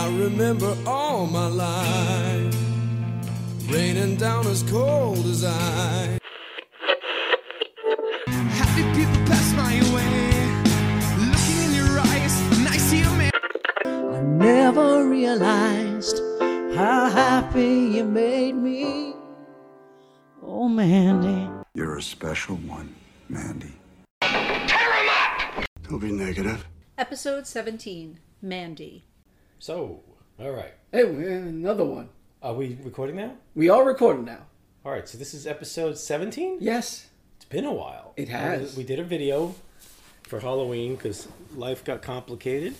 I remember all my life, raining down as cold as ice. Happy people pass my way, looking in your eyes, and I see a man. I never realized how happy you made me. Oh, Mandy. You're a special one, Mandy. Tear him up! Don't be negative. Episode 17 Mandy. So, all right. Hey, another one. Are we recording now? We are recording now. All right. So this is episode 17. Yes. It's been a while. It has. We did a video for Halloween because life got complicated.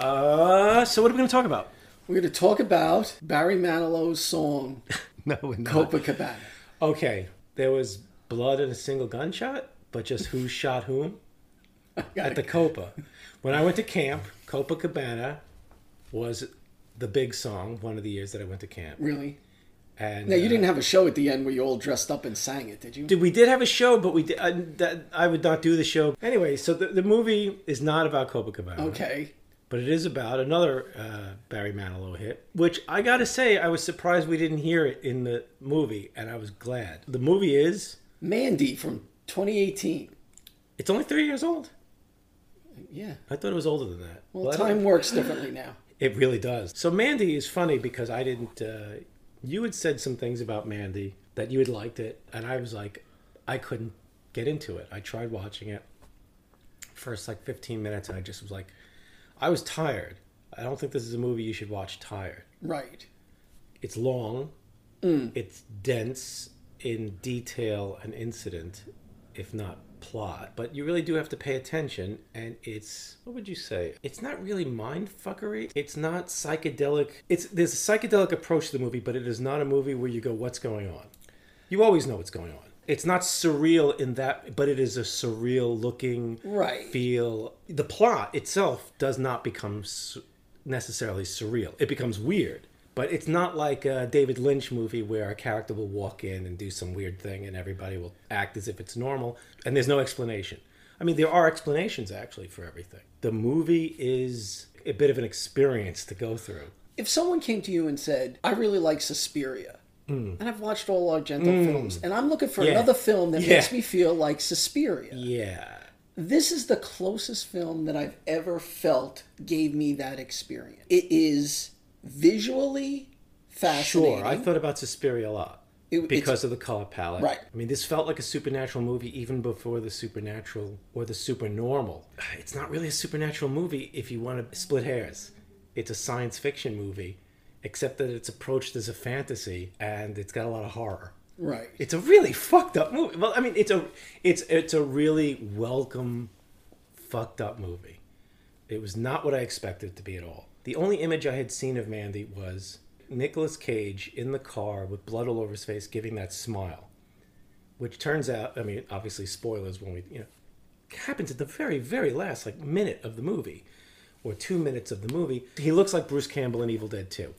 Uh, so what are we going to talk about? We're going to talk about Barry Manilow's song No, we're not. Copacabana. Okay. There was blood in a single gunshot, but just who shot whom? At the Copa. When I went to camp, Copacabana was the big song one of the years that I went to camp. Really? And Now, you uh, didn't have a show at the end where you all dressed up and sang it, did you? Did we did have a show, but we did. I, that, I would not do the show anyway. So the, the movie is not about Copacabana. Okay. but it is about another uh, Barry Manilow hit, which I gotta say I was surprised we didn't hear it in the movie, and I was glad. The movie is Mandy from 2018. it's only three years old. Yeah. I thought it was older than that. Well, don't- time works differently now. It really does. So Mandy is funny because I didn't. Uh, you had said some things about Mandy that you had liked it, and I was like, I couldn't get into it. I tried watching it first like 15 minutes, and I just was like, I was tired. I don't think this is a movie you should watch tired. Right. It's long. Mm. It's dense in detail and incident, if not plot. But you really do have to pay attention. And it's what would you say? It's not really mind fuckery. It's not psychedelic. It's there's a psychedelic approach to the movie, but it is not a movie where you go, "What's going on?" You always know what's going on. It's not surreal in that, but it is a surreal looking Right. feel. The plot itself does not become necessarily surreal. It becomes weird, but it's not like a David Lynch movie where a character will walk in and do some weird thing and everybody will act as if it's normal and there's no explanation. I mean, there are explanations actually for everything. The movie is a bit of an experience to go through. If someone came to you and said, I really like Suspiria, and I've watched all Argento films, and I'm looking for Mm. Yeah. another film that Yeah. makes me feel like Suspiria. Yeah. This is the closest film that I've ever felt gave me that experience. It is visually fascinating. Sure, I thought about Suspiria a lot It- because of the color palette. Right. I mean, this felt like a supernatural movie even before the supernatural or the supernormal. It's not really a supernatural movie if you want to split hairs. It's a science fiction movie, except that it's approached as a fantasy and it's got a lot of horror. right. It's a really fucked up movie. Well, I mean, it's a it's it's a really welcome fucked up movie. It was not what I expected it to be at all. The only image I had seen of Mandy was Nicolas Cage in the car with blood all over his face, giving that smile, which turns out, I mean, obviously spoilers when we, you know, happens at the very very last like minute of the movie, or two minutes of the movie. He looks like Bruce Campbell in Evil Dead 2,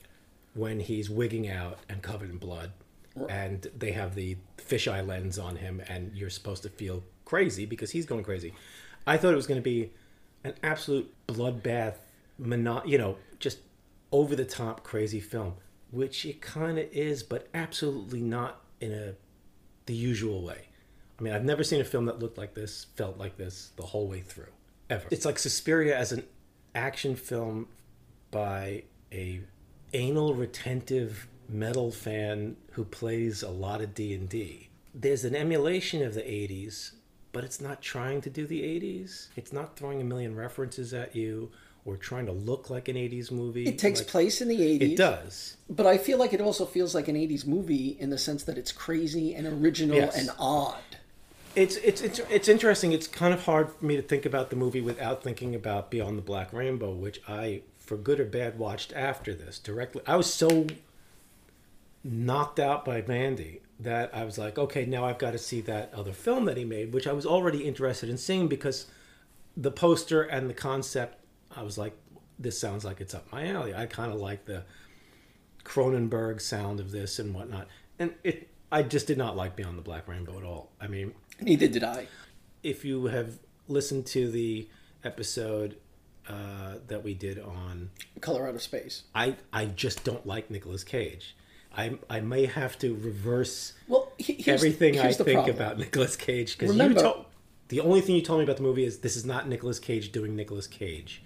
when he's wigging out and covered in blood, and they have the fisheye lens on him, and you're supposed to feel crazy because he's going crazy. I thought it was going to be an absolute bloodbath, mono- you know, just over the top crazy film, which it kind of is, but absolutely not in a the usual way. I mean, I've never seen a film that looked like this, felt like this the whole way through, ever. It's like Suspiria as an action film by a anal retentive metal fan who plays a lot of D&D. There's an emulation of the 80s, but it's not trying to do the 80s. It's not throwing a million references at you or trying to look like an 80s movie. It takes Like, place in the 80s. It does. But I feel like it also feels like an 80s movie in the sense that it's crazy and original Yes. and odd. It's, it's it's it's interesting. It's kind of hard for me to think about the movie without thinking about Beyond the Black Rainbow, which I, for good or bad, watched after this directly. I was so knocked out by Mandy that I was like, okay, now I've got to see that other film that he made, which I was already interested in seeing because the poster and the concept, I was like, this sounds like it's up my alley. I kind of like the Cronenberg sound of this and whatnot, and it. I just did not like Beyond the Black Rainbow at all. I mean, Neither did I. if you have listened to the episode uh, that we did on. Color Out of Space. I I just don't like Nicolas Cage. I I may have to reverse Well, here's, everything I here's the think problem. about Nicolas Cage because you told the only thing you told me about the movie is this is not Nicolas Cage doing Nicolas Cage,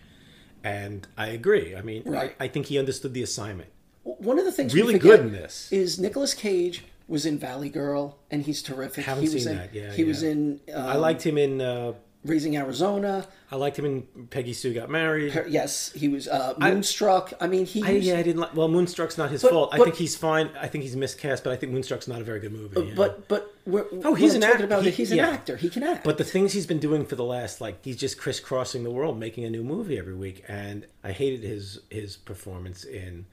and I agree. I mean, Right. I, I think he understood the assignment. One of the things Really good in this. is Nicolas Cage was in Valley Girl, and he's terrific. Haven't he was seen in, that, yeah, He was in. Um, I liked him in. Uh, Raising Arizona. I liked him in Peggy Sue Got Married. Yes, he was uh, Moonstruck. I, mean, he. I, was- yeah, I didn't like. Well, Moonstruck's not his But- fault. I think he's fine. I think he's miscast, but I think Moonstruck's not a very good movie. yeah. But but we're, Oh, he's an talking act- about. he- he's an yeah. actor. He can act. But the things he's been doing for the last like he's just crisscrossing the world, making a new movie every week, and I hated his his performance in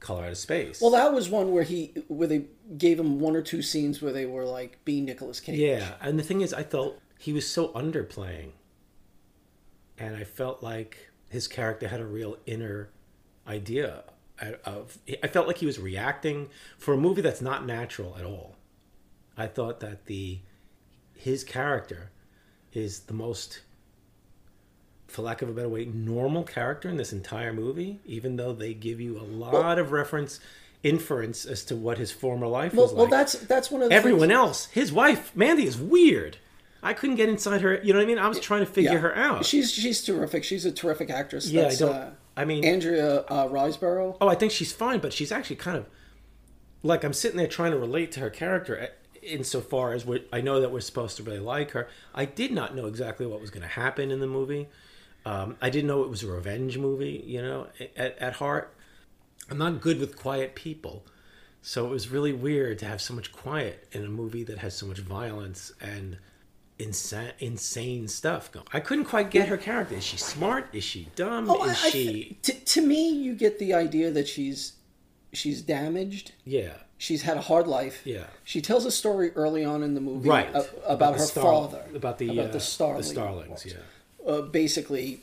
Color Out of Space. well, that was one where he where they gave him one or two scenes where they were like being Nicolas Cage. yeah, and the thing is, I felt he was so underplaying, and I felt like his character had a real inner idea of. I felt like he was reacting for a movie that's not natural at all. I thought that the his character is the most for lack of a better way normal character in this entire movie even though they give you a lot of reference inference as to what his former life Well, was well, that's that's one of the everyone things, else his wife mandy is weird i couldn't get inside her you know what i mean i was trying to figure Yeah. her out She's she's terrific. She's a terrific actress. yeah i don't uh, i mean Andrea uh, Riseborough. Oh, I think she's fine, but she's actually kind of like I'm sitting there trying to relate to her character eh, insofar as we I know that we're supposed to really like her. I did not know exactly what was going to happen in the movie. Um, I didn't know it was a revenge movie, you know, at, at heart. I'm not good with quiet people. So it was really weird to have so much quiet in a movie that has so much violence and insane, insane stuff. I couldn't quite get her character. Is she smart? Is she dumb? Oh, is I she? th- to, to me, you get the idea that she's she's damaged. yeah. She's had a hard life. Yeah. She tells a story early on in the movie right a- about, the her star- father, about the about uh, the starling. the starlings yeah Uh, basically,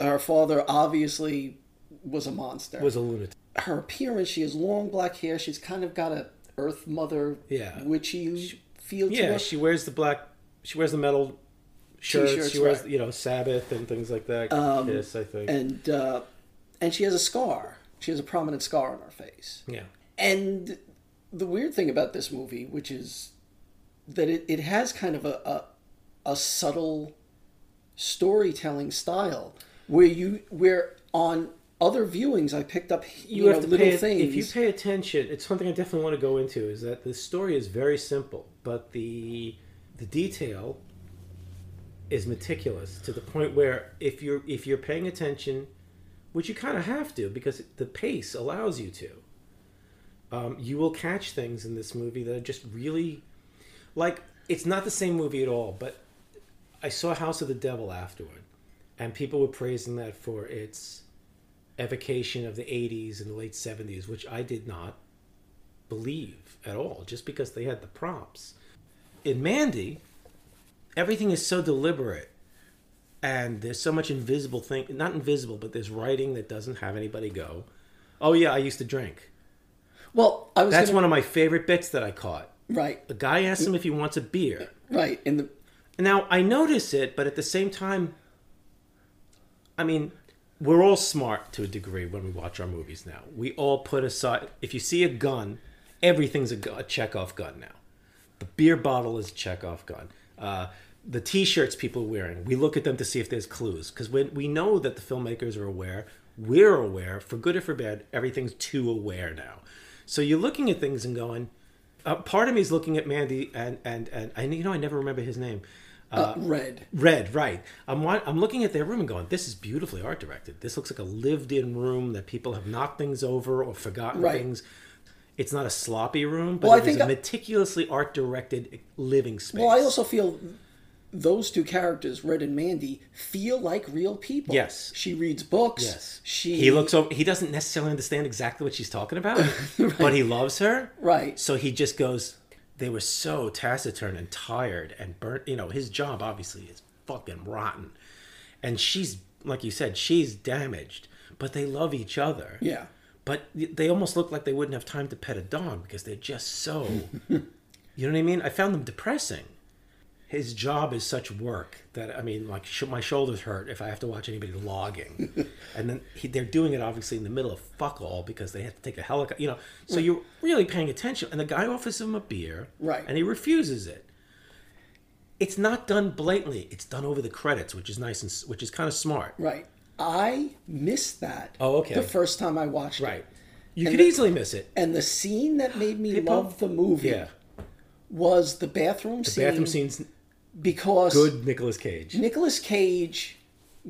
her father obviously was a monster. was a lunatic her appearance? She has long black hair. She's kind of got a Earth Mother, Yeah. witchy feel to yeah her. she wears the black she wears the metal shirts T-shirts, she wears right. you know sabbath and things like that Um, kiss i think and uh, and she has a scar. She has a prominent scar on her face. yeah And the weird thing about this movie, which is that it, it has kind of a, a a subtle storytelling style where you where on other viewings I picked up you, you, know have to little pay things. if you pay attention it's something i definitely want to go into is that the story is very simple but the the detail is meticulous to the point where if you're if you're paying attention which you kind of have to because the pace allows you to um, you will catch things in this movie that are just really like it's not the same movie at all but i saw house of the devil afterward and people were praising that for its evocation of the 80s and the late 70s which i did not believe at all just because they had the props in mandy everything is so deliberate and there's so much invisible thing not invisible but there's writing that doesn't have anybody go oh yeah i used to drink well, I was that's gonna, one of my favorite bits that i caught right, the guy asks him if he wants a beer right. In the now I notice it, but at the same time, I mean, we're all smart to a degree when we watch our movies now. We all put aside if you see a gun, everything's a, a Chekhov gun now. The beer bottle is a Chekhov gun. Uh, the T-shirts people are wearing, we look at them to see if there's clues because when we know that the filmmakers are aware, we're aware. For good or for bad, everything's too aware now. So you're looking at things and going. Uh, part of me is looking at Mandy and and and and you know I never remember his name. uh, red. Red, right. I'm I'm looking at their room and going, this is beautifully art directed. This looks like a lived-in room that people have knocked things over or forgotten Right. things. It's not a sloppy room, but Well, I it is think a I- meticulously art-directed living space. Well, I also feel those two characters, Red and Mandy, feel like real people. Yes. She reads books. yes. She he looks over. He doesn't necessarily understand exactly what she's talking about, but he loves her. Right. So he just goes. They were so taciturn and tired and burnt. You know, his job obviously is fucking rotten, and she's like you said, she's damaged. But they love each other. Yeah. But they almost look like they wouldn't have time to pet a dog because they're just so. you know what I mean? I found them depressing. his job is such work that I mean, like sh- my shoulders hurt if I have to watch anybody logging, and then he, they're doing it obviously in the middle of fuck all because they have to take a helicopter, you know. So you're really paying attention, and the guy offers him a beer, Right. and he refuses it. It's not done blatantly; it's done over the credits, which is nice and s- which is kind of smart, Right. I missed that. Oh, okay. The first time I watched right? it. Right. You And could the- easily miss it. And the scene that made me People- love the movie Yeah, was the bathroom the scene. bathroom scene's because good. Nicolas Cage. Nicolas Cage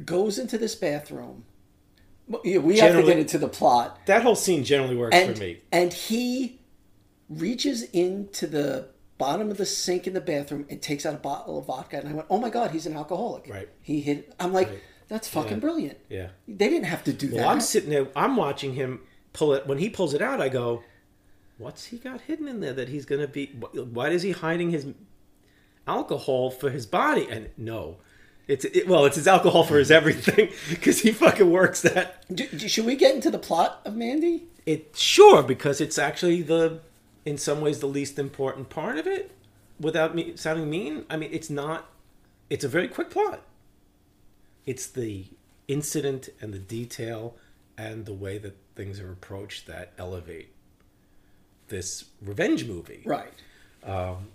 goes into this bathroom. Yeah, We have to get into the plot. That whole scene generally works and, for me. And he reaches into the bottom of the sink in the bathroom and takes out a bottle of vodka. And I went, oh my God, he's an alcoholic. Right. He hit. I'm like, Right. That's fucking Yeah. brilliant. Yeah. They didn't have to do Well, that. I'm sitting there. I'm watching him pull it. When he pulls it out, I go, "What's he got hidden in there that he's gonna be? Why is he hiding his alcohol for his body?" And no, it's it, well, it's his alcohol for his everything because he fucking works that. Do- do- should we get into the plot of Mandy? It sure because it's actually the, in some ways, the least important part of it. Without me sounding mean, I mean it's not. It's a very quick plot. It's the incident and the detail and the way that things are approached that elevate this revenge movie, Right. Um,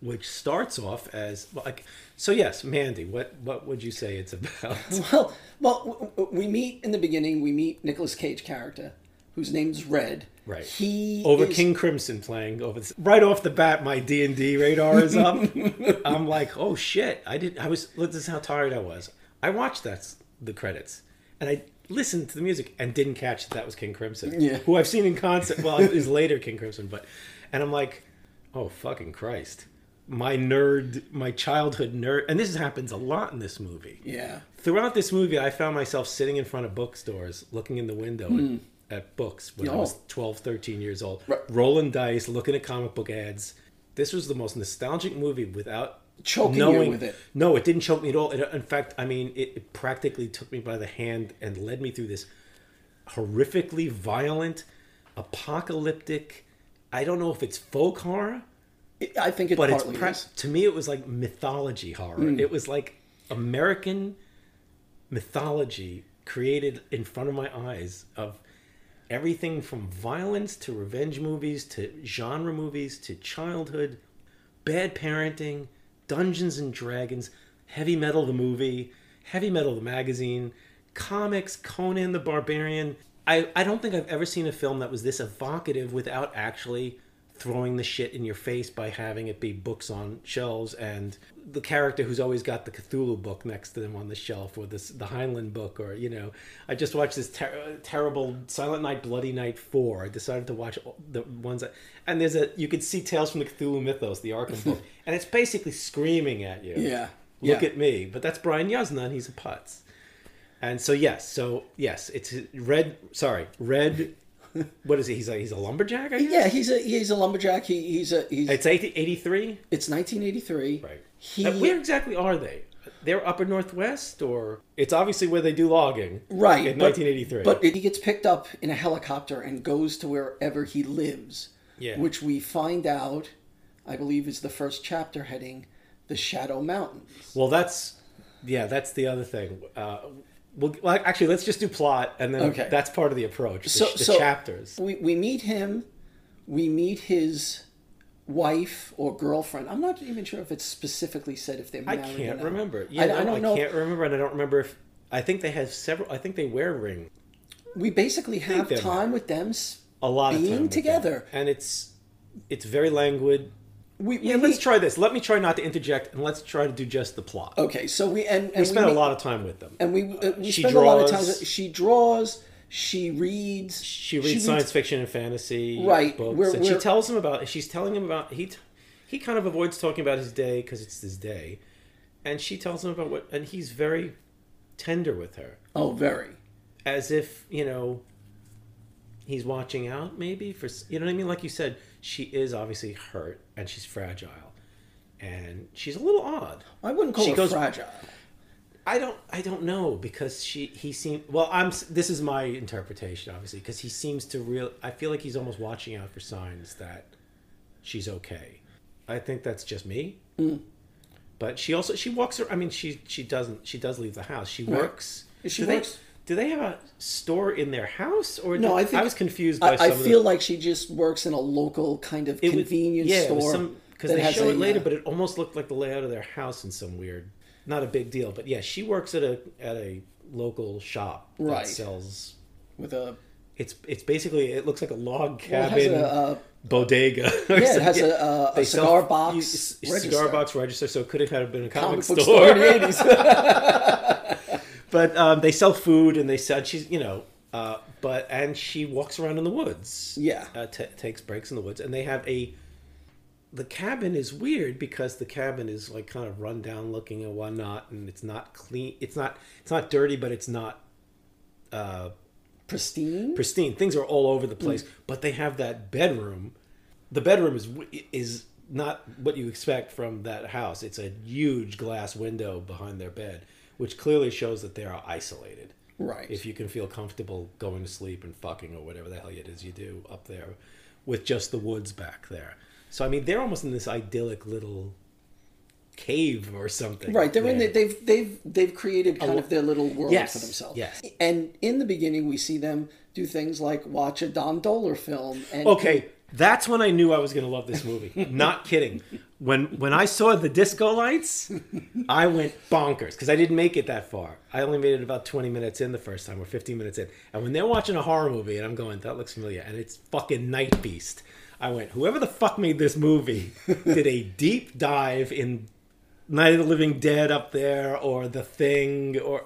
which starts off as like. So yes, Mandy, what what would you say it's about? Well, well, we meet in the beginning. We meet Nicolas Cage character, whose name's Red. Right. He over is- King Crimson playing over this. right off the bat. My D and D radar is up. I'm like, oh shit! I didn't. I was. look This is how tired I was. I watched that the credits and I listened to the music and didn't catch that that was King Crimson. Yeah. Who I've seen in concert. Well, it was later King Crimson, but and I'm like, oh fucking Christ! My nerd, my childhood nerd, and this happens a lot in this movie Yeah. throughout this movie, I found myself sitting in front of bookstores, looking in the window at, hmm. at books when I Oh. was 12, 13 years old, Right. rolling dice, looking at comic book ads. This was the most nostalgic movie without Choking you with it. No, it didn't choke me at all. It, in fact, I mean, it, it practically took me by the hand and led me through this horrifically violent, apocalyptic. I don't know if it's folk horror, It- I think it but it's is. to me it was like mythology horror hmm. it was like american mythology created in front of my eyes of everything from violence to revenge movies to genre movies to childhood bad parenting dungeons and dragons heavy metal the movie heavy metal the magazine comics conan the barbarian. I, I don't think i've ever seen a film that was this evocative without actually throwing the shit in your face by having it be books on shelves and the character who's always got the Cthulhu book next to them on the shelf or this the Heinlein book or you know. I just watched this ter- terrible Silent Night Bloody Night 4 I decided to watch the ones that and there's a you could see Tales from the Cthulhu Mythos the Arkham book and it's basically screaming at you. Yeah. look Yeah. at me. But that's Brian Yuzna and he's a putz. And so yes so yes it's red sorry red what is he he's a he's a lumberjack I guess? Yeah, he's a he's a lumberjack. He, he's a he's. It's 80, 83? It's 1983. Right. He where exactly are they? They're upper northwest, or it's obviously where they do logging. right In but- 1983. But he gets picked up in a helicopter and goes to wherever he lives. Yeah. Which we find out, I believe, is the first chapter heading, the Shadow Mountains. well, that's yeah, that's the other thing. Uh, well, well, actually, let's just do plot, and then Okay. that's part of the approach. The, So, the so chapters. We we meet him. We meet his wife or girlfriend. I'm not even sure if it's specifically said if they're I married. or can't remember. Yeah, I, no, I don't know. I can't remember, and I don't remember if I think they have several. I think they wear ring We basically have time with them. A lot of Being time together. and it's it's very languid. We, Yeah, we let's try this. Let me try not to interject, and let's try to do just the plot. Okay, so we and, and we spent meet- a lot of time with them. and we uh, we She spend a lot of time. draws. She draws. She reads. she reads science fiction and fantasy Right, books, we're- and she we're- tells him about. She's telling him about he. He kind of avoids talking about his day because it's his day, and she tells him about what, and he's very tender with her, Oh, very. as if you know. He's watching out, maybe for you know what I mean. Like you said, she is obviously hurt and she's fragile, and she's a little odd. I wouldn't call She her goes- fragile. I don't I don't know because she he seemed well I'm this is my interpretation obviously because he seems to real I feel like he's almost watching out for signs that she's okay. I think that's just me. Mm. But she also she walks. I mean, she she doesn't. She does leave the house. She works. She do they- works- do they have a store in their house, or No, I think I was confused by I, some I of the- feel like she just works in a local kind of it was- convenience yeah, store. because they show a, it later, uh, but it almost looked like the layout of their house in some weird. Not a big deal, but yeah, she works at a at a local shop that sells. with a It's it's basically it looks like a log cabin a, uh, bodega. yeah, it has a, uh, a cigar sell- box you- register. cigar box register, so it could have been a comic, comic book store. store in the eighties. but um, they sell food, and they said she's you know, uh, but and she walks around in the woods. Yeah. uh, t- takes breaks in the woods, and they have a. The cabin is weird because the cabin is like kind of run down looking and whatnot, and it's not clean. It's not. It's not dirty, but it's not uh, Pristine. pristine. Things are all over the place, but they have that bedroom. The bedroom is is not what you expect from that house. It's a huge glass window behind their bed, which clearly shows that they are isolated. Right. If you can feel comfortable going to sleep and fucking or whatever the hell it is you do up there, with just the woods back there. So I mean, they're almost in this idyllic little cave or something. Right, they're in. The, they've they've they've created kind of their little world Yes, for themselves. yes. And in the beginning, we see them do things like watch a Don Dohler film. And Okay, that's when I knew I was going to love this movie. Not kidding. When when I saw the disco lights, I went bonkers because I didn't make it that far. I only made it about 20 minutes in the first time or 15 minutes in. And when they're watching a horror movie and I'm going, that looks familiar, and it's fucking Night Beast, I went, whoever the fuck made this movie did a deep dive in Night of the Living Dead up there or The Thing or.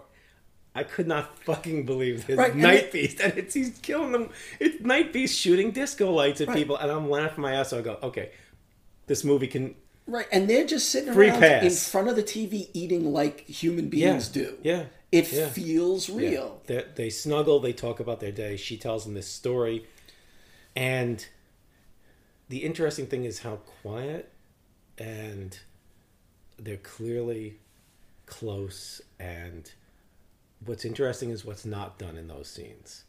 I could not fucking believe this Right, Night it- Beast, and it's he's killing them. It's Night Beast shooting disco lights at people, and I'm laughing my ass. off. I go, okay, this movie can. Right, and they're just sitting around pass. in front of the TV eating like human beings Yeah, do. yeah, It yeah. feels real. They they snuggle. They talk about their day. She tells them this story, and the interesting thing is how quiet and they're clearly close. And what's interesting is what's not done in those scenes.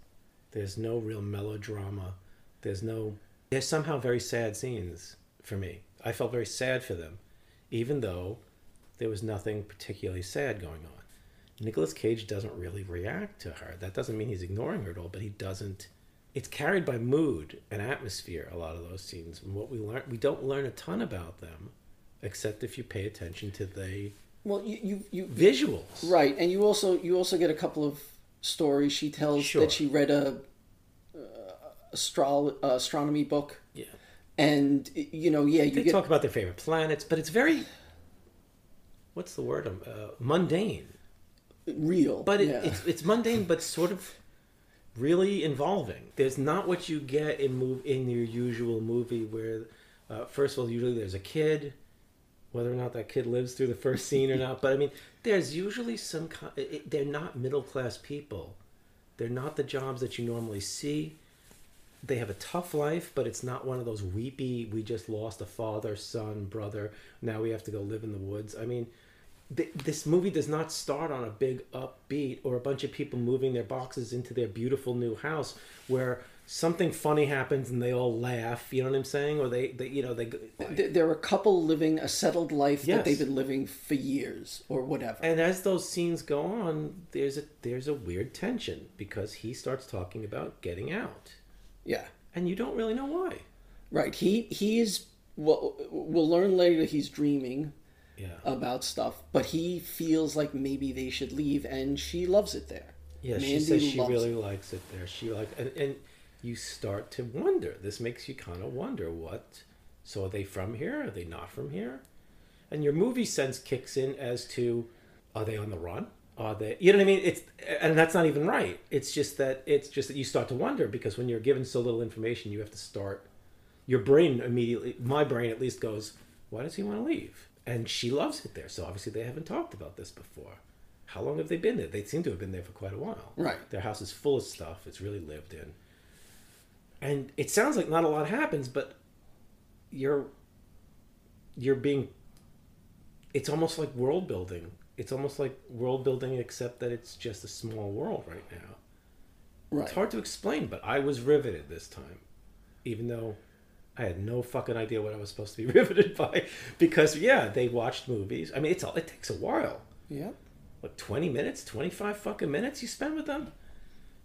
There's no real melodrama. There's no. There's somehow very sad scenes for me. I felt very sad for them, even though there was nothing particularly sad going on. Nicolas Cage doesn't really react to her. That doesn't mean he's ignoring her at all, but he doesn't. It's carried by mood and atmosphere. A lot of those scenes, and what we learn, we don't learn a ton about them, except if you pay attention to the Well, you, you you visuals. right, and you also you also get a couple of stories. She tells Sure. that she read a uh, astro- uh, astronomy book, Yeah. and you know, yeah, you They get talk about their favorite planets, but it's very. What's the word? Um, Uh, mundane. real, But it, yeah. it's it's mundane, but sort of really involving. There's not what you get in move in your usual movie where, uh, first of all, usually there's a kid, whether or not that kid lives through the first scene or not. But I mean, there's usually some. ki- It, they're not middle class people. They're not the jobs that you normally see. They have a tough life, but it's not one of those weepy. We just lost a father, son, brother. Now we have to go live in the woods. I mean, th- this movie does not start on a big upbeat or a bunch of people moving their boxes into their beautiful new house where something funny happens and they all laugh. You know what I'm saying? Or they, they you know, they. Th- They're a couple living a settled life Yes. that they've been living for years or whatever. And as those scenes go on, there's a there's a weird tension because he starts talking about getting out, yeah, and you don't really know why. right. He he is. Well, we'll learn later he's dreaming Yeah. about stuff, but he feels like maybe they should leave, and she loves it there. Yeah, she Mandy says she really it. likes it there. She like and, and you start to wonder. This makes you kind of wonder what. So are they from here? Are they not from here? And your movie sense kicks in as to are they on the run? Are they? You know what I mean? It's and that's not even right. It's just that it's just that you start to wonder because when you're given so little information, you have to start. Your brain immediately, my brain at least goes, why does he want to leave? And she loves it there. So obviously they haven't talked about this before. How long have they been there? They seem to have been there for quite a while. Right. Their house is full of stuff. It's really lived in. And it sounds like not a lot happens, but you're you're being it's almost like world building. It's almost like world building except that it's just a small world right now. Right. It's hard to explain, but I was riveted this time. Even though I had no fucking idea what I was supposed to be riveted by because yeah, they watched movies. I mean, it's all it takes a while. Yeah. What 20 minutes, 25 fucking minutes you spend with them?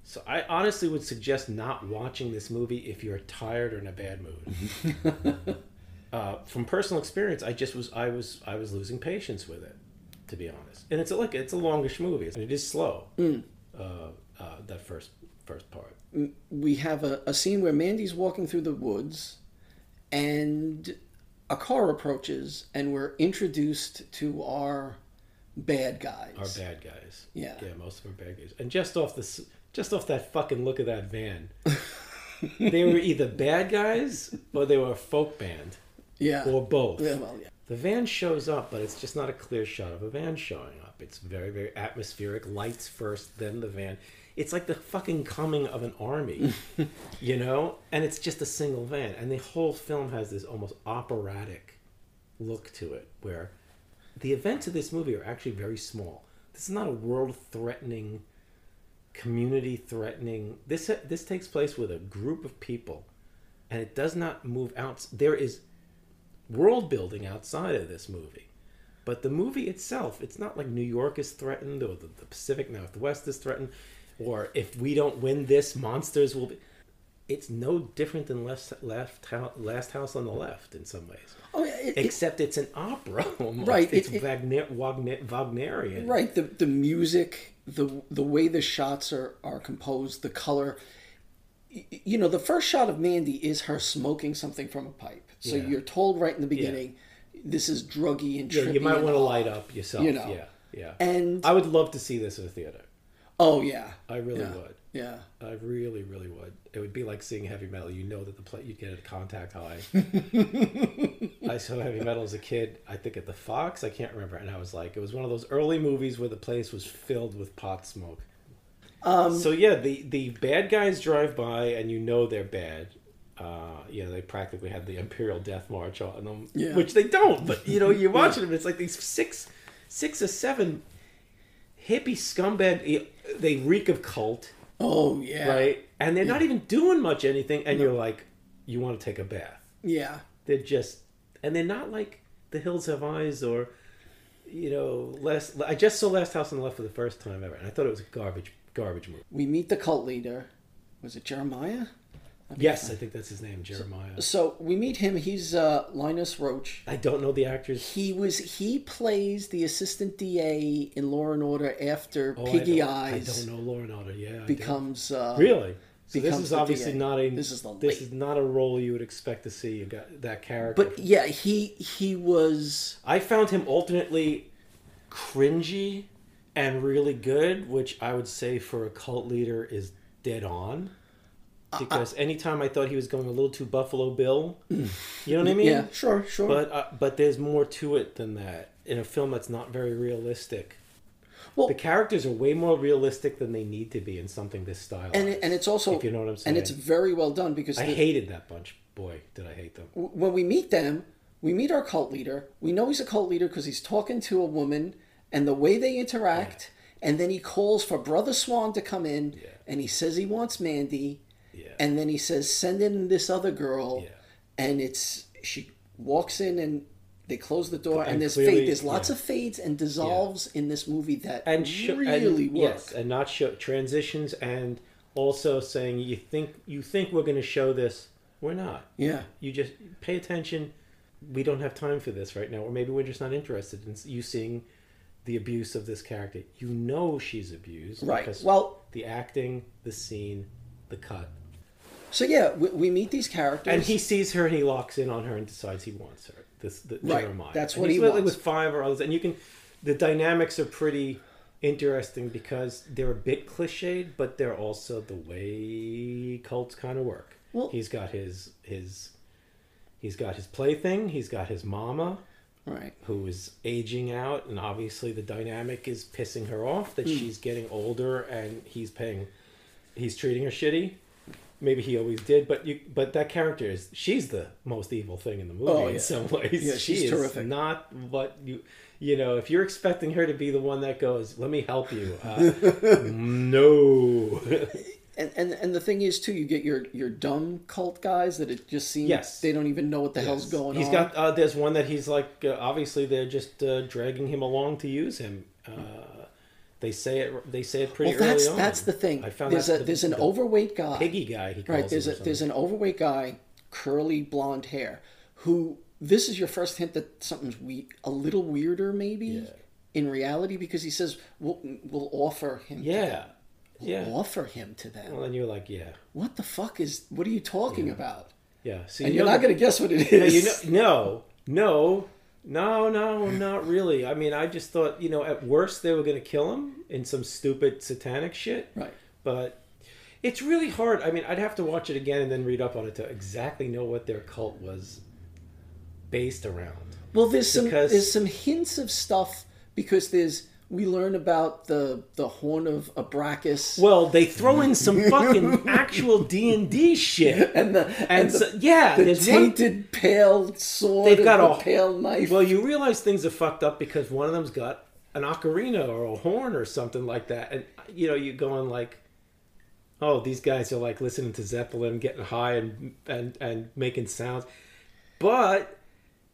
So I honestly would suggest not watching this movie if you're tired or in a bad mood. uh, from personal experience, I just was I was I was losing patience with it, to be honest. And it's a look, it's a longish movie. and it is slow. Uh, uh, that first first part. we have a, a scene where Mandy's walking through the woods and a car approaches and we're introduced to our bad guys. Our bad guys. Yeah. Yeah, most of our bad guys. And just off this, just off that fucking look of that van, they were either bad guys or they were a folk band Yeah. or both. yeah, well, yeah. The van shows up, but it's just not a clear shot of a van showing up. It's very, very atmospheric. Lights first, then the van. It's like the fucking coming of an army, you know? And it's just a single van. And the whole film has this almost operatic look to it, where the events of this movie are actually very small. This is not a world threatening, community threatening. This this takes place with a group of people, and it does not move out. There is world building outside of this movie. But the movie itself, it's not like New York is threatened or the, the Pacific Northwest is threatened or if we don't win this, monsters will be. It's no different than Last, last, Hou- last House on the Left in some ways. Oh, yeah. It, it- Except it's an opera. Almost. Right, It's it- it- Wagner, Wagner, Wagnerian. right. The, the music, the, the way the shots are, are composed, the color. You know, the first shot of Mandy is her smoking something from a pipe. So Yeah. you're told right in the beginning, this is druggy and Yeah, trippy. you might want to light up yourself. You know. Yeah, yeah. And- I would love to see this in a theater. Oh, yeah. I really yeah. would. Yeah. I really, really would. It would be like seeing heavy metal. You know that the play you'd get a contact high. I saw heavy metal as a kid. I think at the Fox. I can't remember. And I was like, it was one of those early movies where the place was filled with pot smoke. Um, so yeah, the the bad guys drive by, and you know they're bad. Uh, you know, they practically had the Imperial Death March on them, Yeah. which they don't. But you know, you're watching them. It's like these six, six or seven hippie scumbag. They reek of cult Oh, yeah. right? And they're not even doing much anything, and you're like, you want to take a bath. Yeah. They're just, and they're not like The Hills Have Eyes or, you know, last. I just saw Last House on the Left for the first time ever, and I thought it was a garbage, garbage movie. We meet the cult leader. Was it Jeremiah? Yes, I think that's his name, Jeremiah. So we meet him. He's uh, Linus Roach. I don't know the actors. He was he plays the assistant DA in Law and Order after Oh, Piggy don't- Eyes I don't know Law and Order. Yeah, I becomes uh, really. So this is obviously DA. not a. This is the this late- is not a role you would expect to see. You got that character. But yeah, he he was I found him alternately cringy and really good, which I would say for a cult leader is dead on. Because anytime I thought he was going a little too Buffalo Bill, you know what I mean? yeah sure sure. But uh, but there's more to it than that in a film that's not very realistic. Well- the characters are way more realistic than they need to be in something this style. and it, and it's also if you know what I'm saying. and it's very well done because I the- hated that bunch. Boy, did I hate them. when we meet them, we meet our cult leader. We know he's a cult leader because he's talking to a woman and the way they interact. And then he calls for Brother Swan to come in Yeah. and he says he wants Mandy. Yeah. And then he says, send in this other girl. Yeah. And it's, she walks in and they close the door and, And there's clearly- fade. There's lots yeah. of fades and dissolves in this movie that and sh- really and, work. Yes, and not show transitions, and also saying you think you think we're going to show this, we're not. Yeah. You just pay attention. We don't have time for this right now, or maybe we're just not interested in you seeing the abuse of this character. You know she's abused, Right. because Well- the acting, the scene, the cut, So yeah, we, we meet these characters. and he sees her and he locks in on her and decides he wants her. This the Right, Jeremiah. that's And what he's he wants. with five or others, and you can. The dynamics are pretty interesting because they're a bit cliched, but they're also the way cults kind of work. Well- he's got his his. He's got his plaything. He's got his mama, Right. who is aging out, and obviously the dynamic is pissing her off that hmm. she's getting older and he's paying, he's treating her shitty. Maybe he always did, but you, but that character is she's the most evil thing in the movie Oh, in some ways. Yeah, she she's is terrific. not what you, you know, if you're expecting her to be the one that goes, "Let me help you," uh, no. and, and and the thing is too, you get your your dumb cult guys that it just seems Yes. they don't even know what the hell's going He's on. He's got. Uh, there's one that he's like. Uh, obviously, they're just uh, dragging him along to use him. Uh, they say it. They say it pretty well, that's early on. that's the thing. I found there's that a the- there's an the overweight guy. piggy guy. He calls Right, there's a there's an overweight guy, curly blonde hair, who this is your first hint that something's we a little weirder maybe in reality because he says we'll we'll offer him to Yeah, them. yeah. offer him to them. Well, then you're like, yeah, what the fuck is what are you talking about? yeah. See, And you you're not gonna guess what it is. Yeah, you know, no, no, no, no, not really. I mean, I just thought, you know, at worst they were going to kill him in some stupid satanic shit. Right. But it's really hard. I mean, I'd have to watch it again and then read up on it to exactly know what their cult was based around. Well, there's some there's some hints of stuff because there's we learn about the the horn of Abraxas Well, they throw in some fucking actual D and D shit, and the and, the, so, yeah, the there's one tainted pale sword. They've and got the a pale knife. Well, you realize things are fucked up because one of them's got an ocarina or a horn or something like that, and you know you're going like, oh, these guys are like listening to Zeppelin, getting high and and and making sounds, but.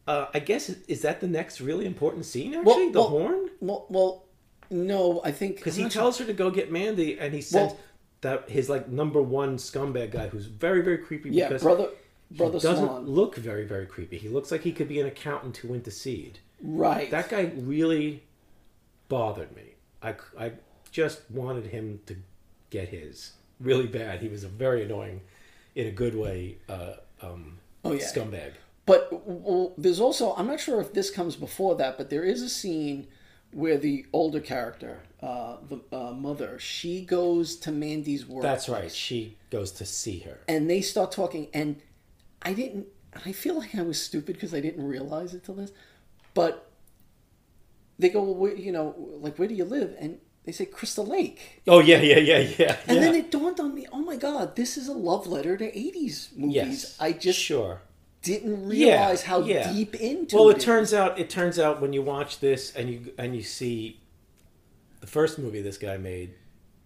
Uh, I guess is that the next really important scene? Actually, Well, the well, horn, Well, well, no, I think because he tells her to go get Mandy, and he sends Well- that his like number one scumbag guy, who's very very creepy. Yeah, because brother, he brother doesn't Swan. look very very creepy. He looks like he could be an accountant who went to seed. right. That guy really bothered me. I, I just wanted him to get his really bad. He was a very annoying, in a good way, uh, um, Oh, yeah. scumbag. But well, there's also I'm not sure if this comes before that, but there is a scene where the older character, uh, the uh, mother, she goes to Mandy's work. That's right. She goes to see her. and they start talking and i didn't i feel like i was stupid because i didn't realize it till this but they go well where, you know like where do you live and they say crystal lake Oh yeah, yeah, yeah, yeah. and yeah. then it dawned on me oh my god this is a love letter to 80s movies yes, i just sure. Didn't Yeah, realize how yeah. deep into it. Well, it it turns out it turns out when you watch this and you and you see the first movie this guy made,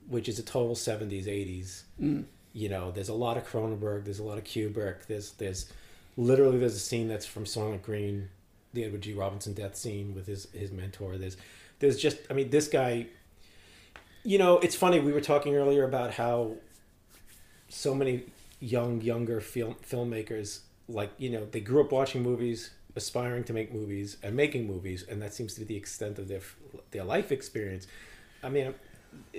which is a total seventies eighties. Mm. You know, there's a lot of Cronenberg. There's a lot of Kubrick. There's there's literally there's a scene that's from Soylent Green, the Edward G. Robinson death scene with his his mentor. There's there's just I mean this guy. You know, it's funny. We were talking earlier about how so many young younger film filmmakers like you know they grew up watching movies aspiring to make movies and making movies and that seems to be the extent of their their life experience. I mean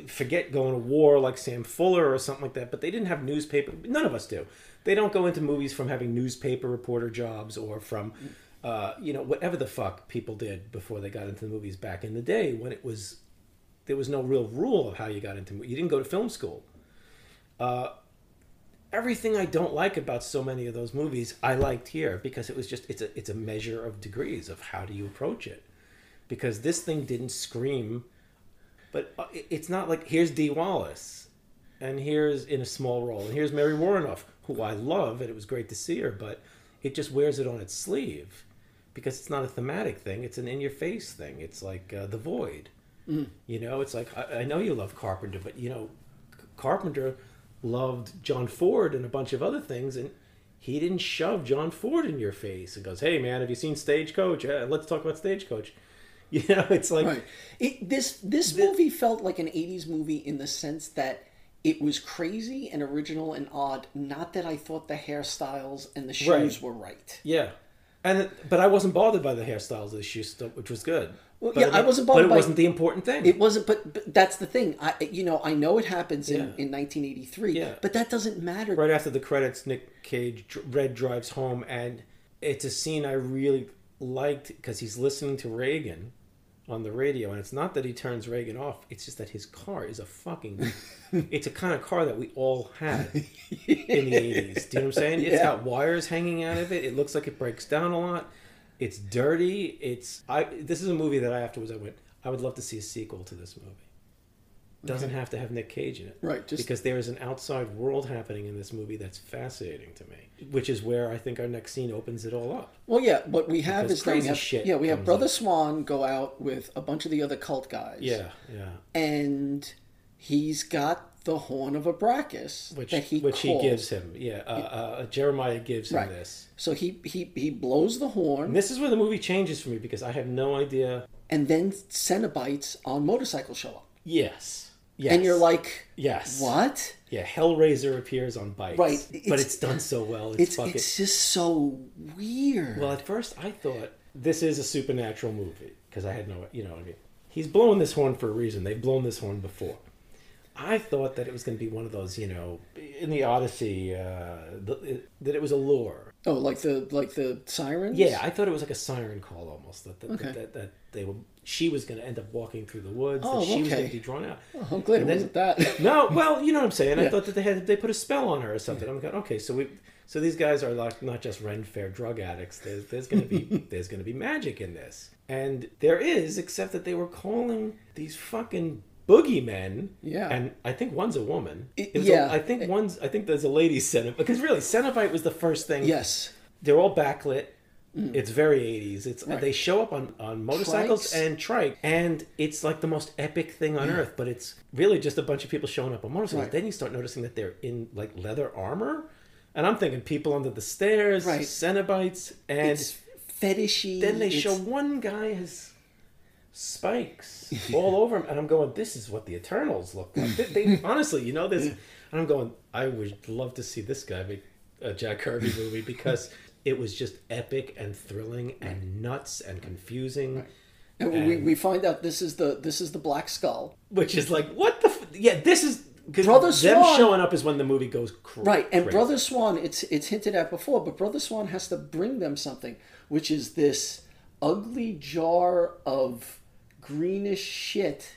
forget going to war like sam fuller or something like that but they didn't have newspaper none of us do. They don't go into movies from having newspaper reporter jobs or from uh, you know whatever the fuck people did before they got into the movies back in the day when it was there was no real rule of how you got into you didn't go to film school everything I don't like about so many of those movies I liked here because it was just it's a it's a measure of degrees of how do you approach it. Because this thing didn't scream but uh, it's not like here's Dee Wallace and here's in a small role and here's Mary Woronov who I love and it was great to see her but it just wears it on its sleeve. Because it's not a thematic thing it's an in your face thing. It's like uh, the void. You know it's like I, I know you love Carpenter but you know Carpenter loved John Ford and a bunch of other things, and he didn't shove John Ford in your face and goes, "Hey, man, have you seen Stagecoach? Yeah, let's talk about Stagecoach." You know, it's like Right. It, this this movie felt like an '80s movie in the sense that it was crazy and original and odd. Not that I thought the hairstyles and the shoes Right. were right. yeah, and but I wasn't bothered by the hairstyles of the shoes, which was good. Well, But yeah, I wasn't But it wasn't the important thing. It wasn't, but, but that's the thing. I you know I know it happens in, Yeah. in 1983, Yeah. but that doesn't matter. right after the credits, Nick Cage Red drives home, and it's a scene I really liked because he's listening to Reagan on the radio, and it's not that he turns Reagan off; it's just that his car is a fucking. it's a kind of car that we all had in the eighties. Do you know what I'm saying? It's Yeah. got wires hanging out of it. It looks like it breaks down a lot. It's dirty. It's I. This is a movie that I afterwards I went. I would love to see a sequel to this movie. Doesn't have to have Nick Cage in it, Right, just- because there is an outside world happening in this movie that's fascinating to me. Which is where I think our next scene opens it all up. Well, yeah, what we have Because is crazy have, shit yeah we have Brother up. Swan go out with a bunch of the other cult guys. Yeah, yeah. and he's got the horn of Abraxas which that he which he gives him. Yeah, uh, uh, Jeremiah gives him Right. this. So he he he blows the horn, And this is where the movie changes for me because I have no idea. and then Cenobites on motorcycles show up, Yes, yes, and you're like, yes, what? Yeah, Hellraiser appears on bikes, Right, but it's- it's done so well. It's, It's fucking. it's just so weird. Well, at first I thought this is a supernatural movie because I had no, you know, what I mean, he's blowing this horn for a reason. They've blown this horn before. I thought that it was going to be one of those, you know, in the Odyssey, uh, the, that it was a lure. oh, like the like the sirens. Yeah, I thought it was like a siren call almost. That that, Okay. that, that they were, she was going to end up walking through the woods. Oh, that she was going to be drawn out. Oh, I'm glad it And then- wasn't that. No, well, you know what I'm saying. I thought that they had they put a spell on her or something. I'm going, okay, so we so these guys are like not just Ren Fair drug addicts. There's there's gonna be there's gonna be magic in this, and there is, except that they were calling these fucking boogeymen. Yeah. and I think one's a woman. It- was yeah. I think one's I think there's a lady Cenobite because really Cenobite was the first thing. yes. they're all backlit. Mm. It's very 80s. It's Right. they show up on on motorcycles Trikes. and trike, and it's like the most epic thing on earth. But it's really just a bunch of people showing up on motorcycles. Right. Then you start noticing that they're in like leather armor, and I'm thinking people under the stairs, Right. Cenobites, and It's fetishy. then they it's- show one guy has spikes all over him, and I'm going, "This is what the Eternals look like." They, they honestly, you know this, and I'm going, "I would love to see this guy make a Jack Kirby movie because it was just epic and thrilling and nuts and confusing." And we, we find out this is the this is the Black Skull. Which is like, what the? F-? Yeah, this is Brother them Swan- showing up is when the movie goes cr- Right, and crazy. Brother Swan, it's it's hinted at before, but Brother Swan has to bring them something, which is this ugly jar of greenish shit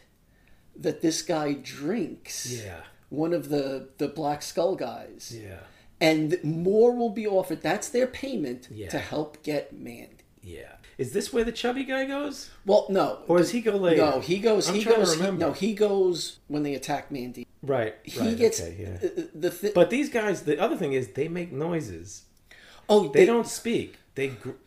that this guy drinks. Yeah, One of the the Black Skull guys. yeah, And more will be offered. That's their payment Yeah. to help get Mandy. yeah. Is this where the chubby guy goes? Well, no. Or does he go later? No, he goes. I'm he goes. he- no, he goes when they attack Mandy. Right. He right, gets okay, yeah. the thi- But these guys, the other thing is they make noises. oh They, don't speak. They, gr-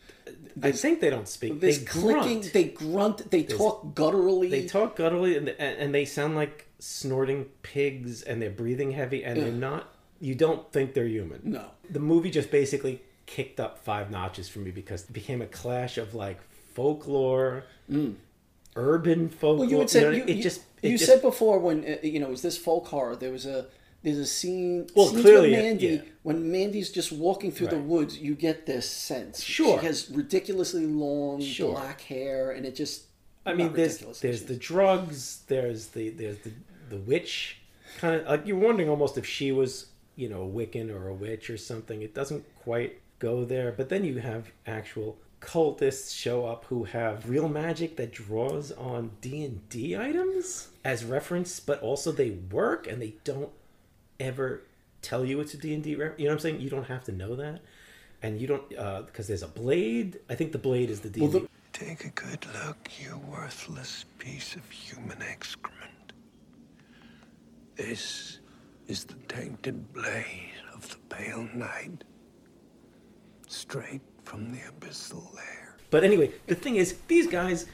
I think they don't speak. This they clicking, grunt. they grunt, they talk gutturally. They talk gutturally, and, and they sound like snorting pigs, and they're breathing heavy, and they're not. You don't think they're human. No. The movie just basically kicked up five notches for me because it became a clash of like folklore, urban folklore. Mm. Well, you said know, you, it you- just it you just- said before when uh, you know it was this folk horror. There was a there's a scene. Well, clearly, with Mandy yeah. when Mandy's just walking through the woods. You get this sense. Sure. she has ridiculously long Sure. black hair, and it just. I mean, there's there's the drugs. There's the there's the the witch kind of like you're wondering almost if she was you know a Wiccan or a witch or something. It doesn't quite go there, but then you have actual cultists show up who have real magic that draws on D and D items as reference, but also they work and they don't ever tell you it's a D and D. You know what I'm saying? You don't have to know that, and you don't uh, because there's a blade. I think the blade is the D. the- Take a good look, you worthless piece of human excrement. This is the tainted blade of the pale knight. Straight from the abyssal lair. But anyway, the thing is, these guys,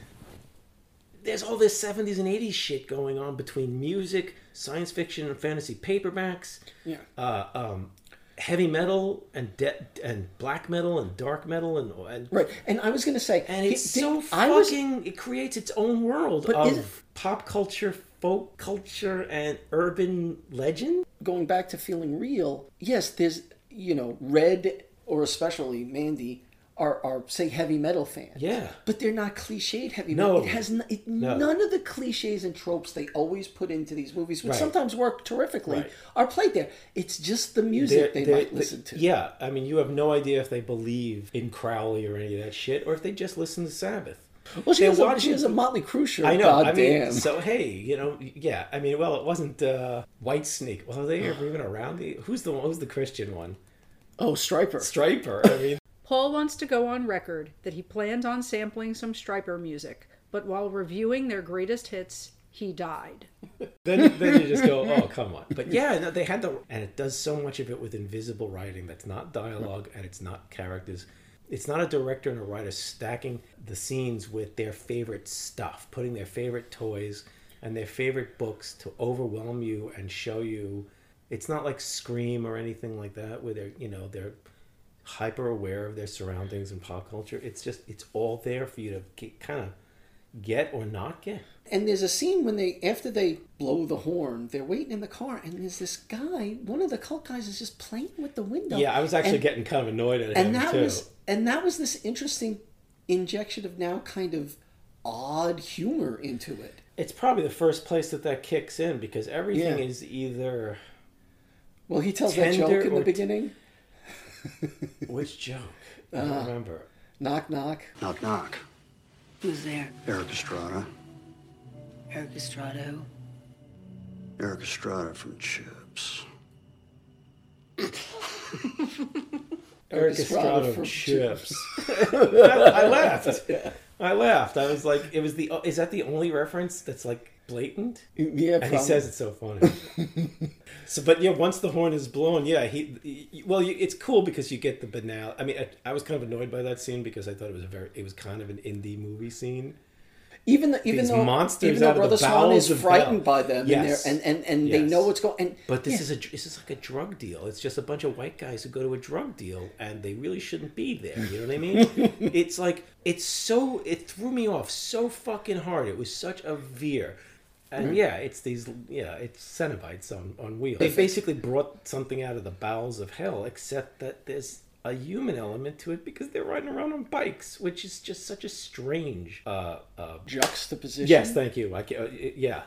there's all this 70s and 80s shit going on between music, science fiction, and fantasy paperbacks, Yeah. uh, um, heavy metal, and de- and black metal, and dark metal, and, and Right, and I was going to say, and it's so I was fucking. It creates its own world of it- pop culture, folk culture, and urban legend. going back to feeling real. Yes, there's you know Red or especially Mandy are are say heavy metal fans. Yeah. but they're not cliched heavy No. metal. It has n- it, No. none of the cliches and tropes they always put into these movies, which Right. sometimes work terrifically, Right. are played there. It's just the music They're- they they're- might listen to. Yeah, I mean, you have no idea if they believe in Crowley or any of that shit, or if they just listen to Sabbath. Well, she has, a, she has a Motley Crue shirt. I know. God I mean, damn. so hey, you know, yeah. I mean, well, it wasn't uh, White Snake. Well, are they ever even around? The, who's the one? Who's the Christian one? oh, Stryper. Stryper. I mean, Paul wants to go on record that he planned on sampling some Stryper music, but while reviewing their greatest hits, he died. then then you just go, oh come on. But yeah, no, they had the and it does so much of it with invisible writing. That's not dialogue and it's not characters. It's not a director and a writer stacking the scenes with their favorite stuff, putting their favorite toys and their favorite books to overwhelm you and show you. It's not like Scream or anything like that, where they're you know they're hyper aware of their surroundings and pop culture. It's just it's all there for you to get, kind of get or not get. And there's a scene when they, after they blow the horn, they're waiting in the car, and there's this guy. One of the cult guys is just playing with the window. Yeah, I was actually And- getting kind of annoyed at him and that too. was and that was this interesting injection of now kind of odd humor into it. It's probably the first place that that kicks in because everything Yeah. is either Well, he tells that joke in the t- beginning. which joke. I don't uh, remember. Knock knock. Knock, knock. Who's there? Erik Estrada. Erik Estrada. Erik Estrada from Chips. Erik Estrada Estrada from chips. I, I laughed. I laughed. I was like, it was the. Is that the only reference that's like blatant? Yeah, And he says it's so funny. so, but yeah, once the horn is blown, yeah, he. he- well, you, it's cool because you get the banal. I mean, I, I was kind of annoyed by that scene because I thought it was a very. It was kind of an indie movie scene. Even though, even These though, monsters even though the Brother Swan is frightened hell. by them, Yes. and, and and and they know what's going. And But this yeah. is a this is like a drug deal. It's just a bunch of white guys who go to a drug deal and they really shouldn't be there. You know what I mean? it's like it's so it threw me off so fucking hard. It was such a veer. And yeah, it's these yeah, it's Cenobites on, on wheels. They basically brought something out of the bowels of hell, except that there's a human element to it because they're riding around on bikes, which is just such a strange uh, uh, juxtaposition. Yes, thank you. I uh, yeah,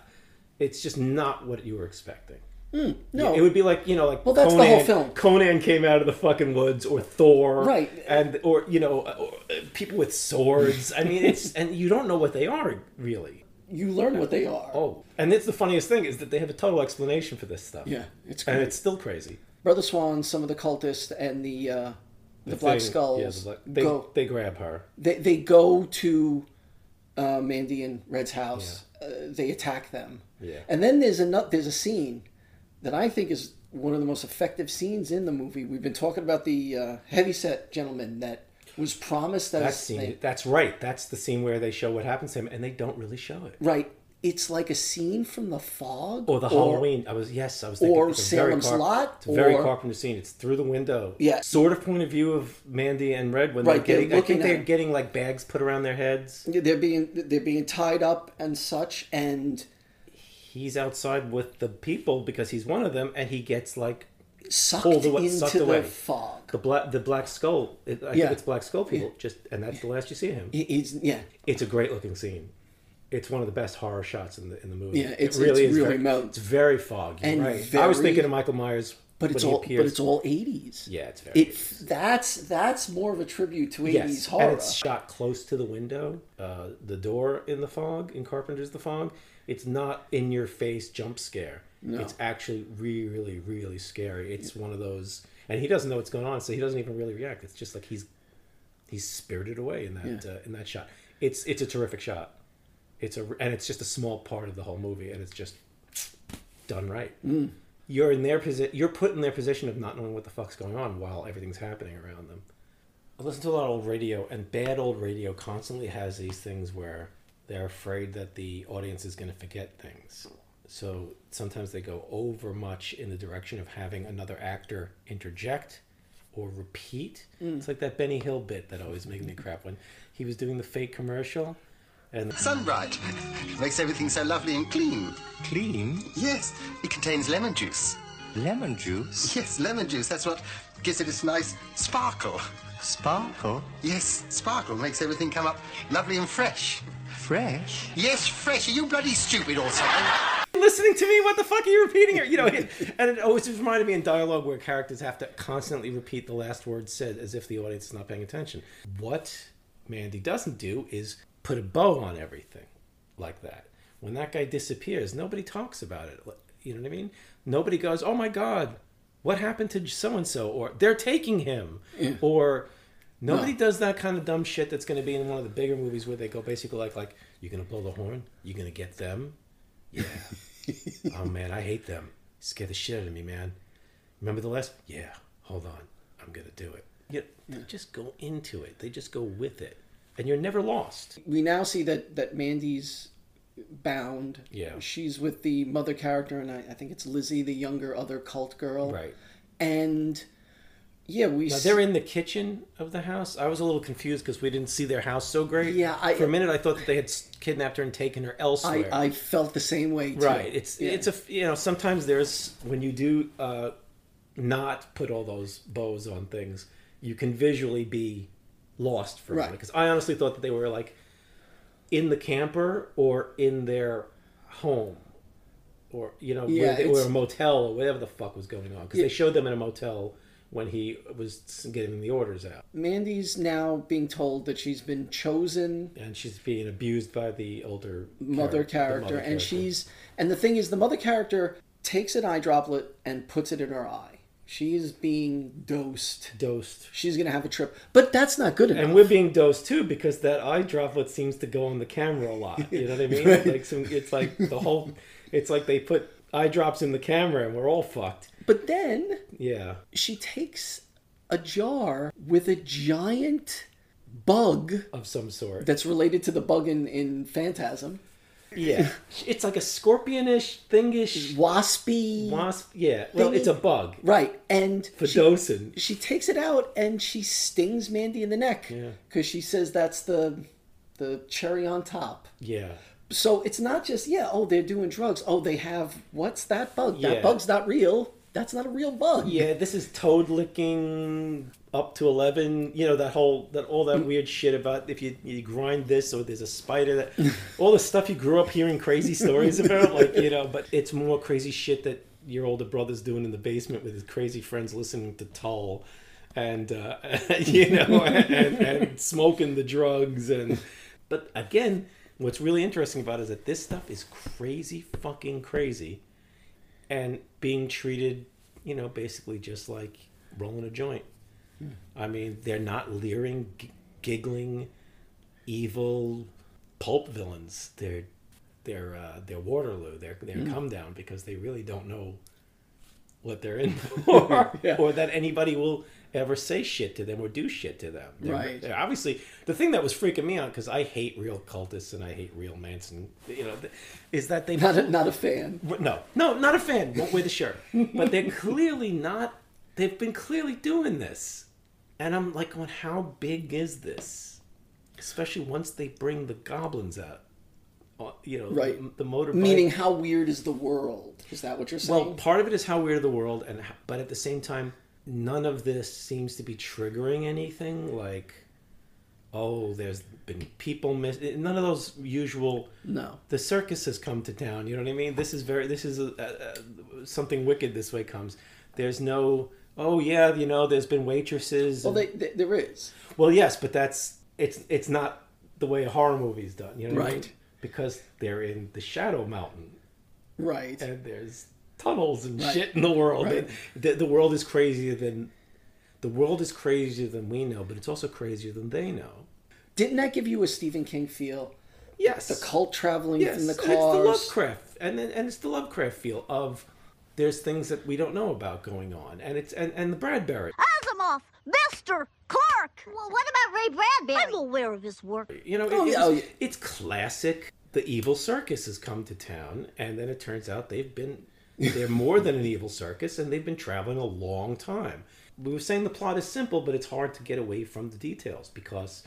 it's just not what you were expecting. no. it would be like you know, like Well, that's the whole film. Conan came out of the fucking woods, or Thor, Right. And or you know, uh, or, uh, people with swords. I mean, it's and you don't know what they are really. You learn what they are. Oh, and it's the funniest thing is that they have a total explanation for this stuff. Yeah, it's and it's still crazy. Brother Swan, some of the cultists, and the uh, the, Black thing- Skulls yeah, the black- they go. they grab her. They they go to uh, Mandy and Red's house. Uh, they attack them. Yeah. And then there's a there's a scene that I think is one of the most effective scenes in the movie. We've been talking about the uh, heavyset gentleman that was promised as That scene, they- that's right. That's the scene where they show what happens to him, and they don't really show it. right. It's like a scene from the fog Or the Halloween. I was yes, I was thinking or it's a very Salem's Lot, It's a very or- Carpenter scene. It's through the window. Yeah. Sort of point of view of Mandy and Red when Right, they're they're. I think they're him. getting like bags put around their heads. They're being they're being tied up and such, and He's outside with the people because he's one of them, and he gets like sucked Pulled away- into sucked the fog. the black the black skull. It, I Yeah. think it's black skull people. Just and that's the last you see of him. He's yeah. It's a great looking scene. It's one of the best horror shots in the in the movie. Yeah, it's- it really it's is. really very, mo- it's very foggy. and right. I was thinking of Michael Myers, But it's all appears. but it's all eighties. Yeah, it's very It that's that's more of a tribute to eighties Yes, horror. and it's shot close to the window, uh, the door in the fog in Carpenter's The Fog. It's not in your face jump scare. It's actually really, really scary. It's one of those, and he doesn't know what's going on, so he doesn't even really react. It's just like he's he's spirited away in that uh, in that shot. It's it's a terrific shot. It's a and it's just a small part of the whole movie, and it's just done right. You're in their position. You're put in their position of not knowing what the fuck's going on while everything's happening around them. I listen to a lot of old radio, and bad old radio constantly has these things where they're afraid that the audience is going to forget things. So sometimes they go over much in the direction of having another actor interject or repeat. Mm. It's like that Benny Hill bit that always made me crap when he was doing the fake commercial. And Sunbright makes everything so lovely and clean. Clean? Yes, it contains lemon juice. Lemon juice? Yes, lemon juice. That's what gives it its nice sparkle. Sparkle? Yes, sparkle makes everything come up lovely and fresh. Fresh? Yes, fresh. Are you bloody stupid also? listening to me? What the fuck are you repeating here? You know, and it always reminded me in dialogue where characters have to constantly repeat the last word said as if the audience is not paying attention. What Mandy doesn't do is put a bow on everything like that. When that guy disappears, nobody talks about it. You know what I mean? Nobody goes, "Oh my god, what happened to so and so?" or "They're taking him," or Nobody does that kind of dumb shit that's going to be in one of the bigger movies where they go basically like like you're going to blow the horn, you're going to get them. Yeah. oh man, I hate them. Scare the shit out of me, man. Remember the last? Yeah. Hold on, I'm going to do it. Yeah, they just go into it. They just go with it, and you're never lost. we now see that that Mandy's bound. Yeah. She's with the mother character, and I, I think it's Lizzie, the younger other cult girl. Right. And yeah, we. Now they're in the kitchen of the house. I was a little confused because we didn't see their house so great. Yeah, I- for a minute I thought that they had kidnapped her and taken her elsewhere. I felt the same way. Too. right. It's Yeah. it's a you know sometimes there's when you do uh, not put all those bows on things, you can visually be lost for a minute. Because I honestly thought that they were like in the camper or in their home. Or you know, Yeah, where they, or a motel or whatever the fuck was going on because Yeah. they showed them in a motel when he was getting the orders out. Mandy's now being told that she's been chosen and she's being abused by the older mother the character, mother and character. she's and the thing is, the mother character takes an eye droplet and puts it in her eye. She is being dosed. Dosed. She's gonna have a trip, but that's not good enough. and we're being dosed too because that eye droplet seems to go on the camera a lot. You know what I mean? Right. Like some, it's like the whole. It's like they put eye drops in the camera and we're all fucked. But then Yeah. she takes a jar with a giant bug of some sort that's related to the bug in, in Phantasm. Yeah. It's like a scorpionish thingish waspy wasp. Yeah. Well, thingy. it's a bug. Right, and she, she takes it out and she stings Mandy in the neck Yeah. because she says that's the the cherry on top. Yeah. So it's not just yeah, oh they're doing drugs. Oh, they have what's that bug? Yeah. That bug's not real. That's not a real bug. Yeah, this is toad licking up to eleven. You know that whole that all that weird shit about if you you grind this or there's a spider that all the stuff you grew up hearing crazy stories about, like you know. But it's more crazy shit that your older brother's doing in the basement with his crazy friends listening to Tull, and uh, you know, and, and smoking the drugs and. But again, what's really interesting about it is that this stuff is crazy fucking crazy and being treated, you know, basically just like rolling a joint. I mean, they're not leering, g- giggling, evil pulp villains. They're they're uh, they're Waterloo. They're they're Mm. come down because they really don't know what they're in for, Yeah. or that anybody will ever say shit to them or do shit to them. They're- Right. they're obviously, the thing that was freaking me out because I hate real cultists and I hate real Manson. You know, is that they Not a, not a fan. no, no, not a fan. Won't wear the shirt. But they're clearly not. They've been clearly doing this, and I'm like, going, how big is this? Especially once they bring the goblins out. Uh, You know, Right. the, the motorbike. Meaning, how weird is the world? Is that what you're saying? Well, part of it is how weird the world, and but at the same time, none of this seems to be triggering anything. Like, oh, there's been people miss. None of those usual. No. The circus has come to town. You know what I mean? This is very. This is a, a, a, something wicked. This way comes. There's no. Oh yeah, you know. There's been waitresses. well, and- they, they, there is. well, yes, but that's it's it's not the way a horror movie's done. You know what I mean? Right. Because they're in the Shadow Mountain Right. and there's tunnels and Right. shit in the world. Right. And The, the world is crazier than the world is crazier than we know, but it's also crazier than they know. Didn't that give you a Stephen King feel? Yes, The cult traveling yes, in the and cars. it's the Lovecraft, and then- and it's the Lovecraft feel of there's things that we don't know about going on, and it's and, and the Bradbury. Asimov, Mister Clarke. Well, what about Ray Bradbury? I'm aware of his work. You know, it- Oh, it's, yeah, oh, yeah. it's classic. The evil circus has come to town, and then it turns out they've been they're more than an evil circus, and they've been traveling a long time. We were saying the plot is simple, but it's hard to get away from the details because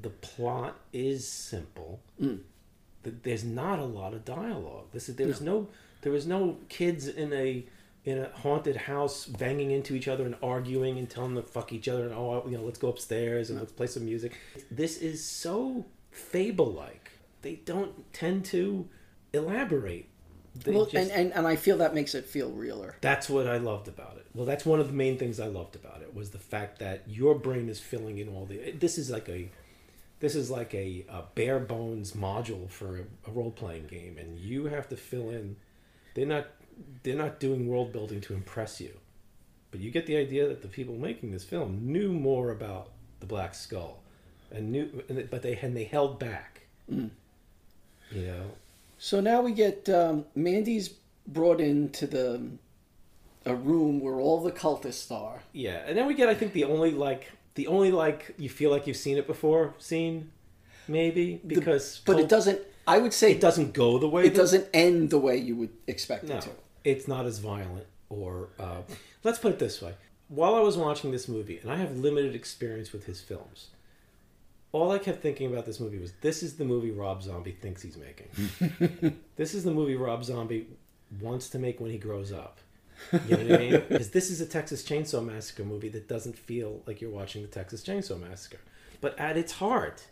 the plot is simple. Mm. There's not a lot of dialogue. This is there was no there was no kids in a in a haunted house banging into each other and arguing and telling them to fuck each other and oh you know let's go upstairs and let's play some music. This is so fable like. They don't tend to elaborate. Well, just- and, and, and I feel that makes it feel realer. that's what I loved about it. Well, that's one of the main things I loved about it was the fact that your brain is filling in all the. This is like a, this is like a, a bare bones module for a, a role playing game, and you have to fill in. They're not, they're not doing world building to impress you, but you get the idea that the people making this film knew more about the Black Skull, and knew, but they and they held back. Mm. You know, So now we get um, Mandy's brought into the a room where all the cultists are. Yeah, and then we get I think the only like the only like you feel like you've seen it before scene, maybe because But Col- it doesn't. I would say it doesn't go the way it that- doesn't end the way you would expect No, it to. it's not as violent. Or uh, let's put it this way: while I was watching this movie, and I have limited experience with his films, all I kept thinking about this movie was, "This is the movie Rob Zombie thinks he's making. this is the movie Rob Zombie wants to make when he grows up." You know what I mean? Because this is a Texas Chainsaw Massacre movie that doesn't feel like you're watching the Texas Chainsaw Massacre, but at its heart.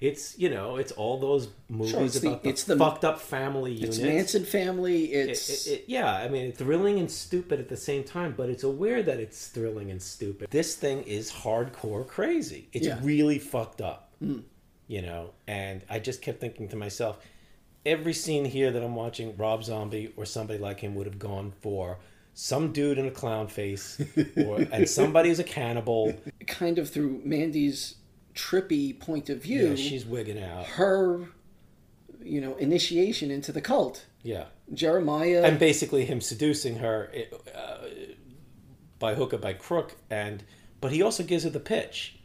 It's you know it's all those movies it's the- about the, it's the- fucked up family It's units. Manson family. It's it- it- yeah, I mean, it's thrilling and stupid at the same time, but it's aware that it's thrilling and stupid. This thing is hardcore crazy. It's Yeah. really fucked up, Mm. you know. And I just kept thinking to myself, every scene here that I'm watching, Rob Zombie or somebody like him would have gone for some dude in a clown face, or and somebody who's a cannibal. kind of through Mandy's trippy point of view. Yeah, she's wigging out. Her, you know, initiation into the cult. Yeah. Jeremiah and basically him seducing her uh, by hook or by crook and but he also gives her the pitch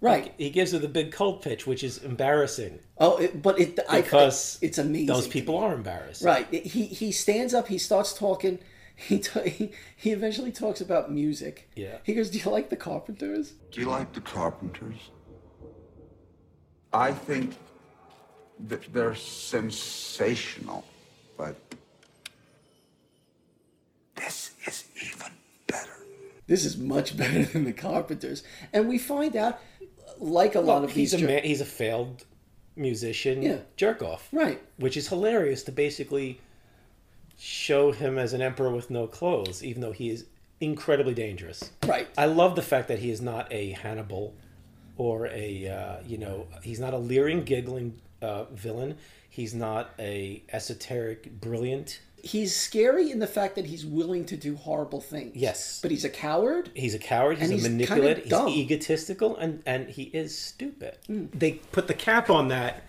Right. Like, he gives her the big cult pitch which is embarrassing Oh, it, but it I- because it's amazing. those people are embarrassed Right. He he stands up. He starts talking. He t- he, he eventually talks about music. Yeah. He goes, "Do you like the Carpenters?" Do you like the Carpenters? I think that they're sensational, but this is even better. This is much better than the Carpenters, and we find out, like a lot Well, of he's these, a jer- man, he's a failed musician Yeah. jerk off Right. which is hilarious to basically show him as an emperor with no clothes even though he is incredibly dangerous Right. i love the fact that he is not a hannibal or a uh, you know he's not a leering giggling uh, villain he's not a esoteric brilliant he's scary in the fact that he's willing to do horrible things. Yes. but he's a coward. He's a coward. He's And a he's kinda manipulator. He's egotistical, and and he is stupid. Mm. They put the cap on that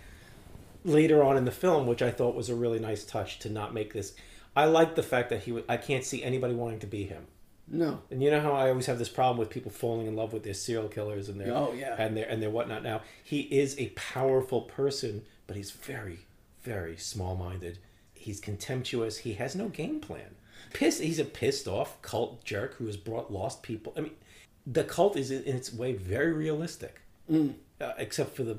later on in the film, which I thought was a really nice touch to not make this. I like the fact that he. wa- I can't see anybody wanting to be him. No. And you know how I always have this problem with people falling in love with their serial killers and their Oh, yeah. and their and their whatnot. Now he is a powerful person, but he's very, very small minded. He's contemptuous. He has no game plan. Pissed. He's a pissed off cult jerk who has brought lost people. I mean, the cult is in its way very realistic, Mm. uh, except for the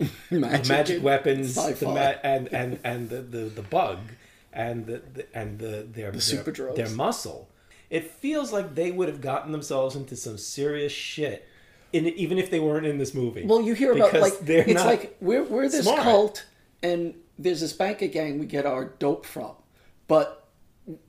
Magic the magic weapons, the ma- and and and the, the the bug, and the, the and the their The their, their muscle. It feels like they would have gotten themselves into some serious shit, in, even if they weren't in this movie. Well, you hear about like it's like we're we're this smart. cult, and there's this biker gang we get our dope from, but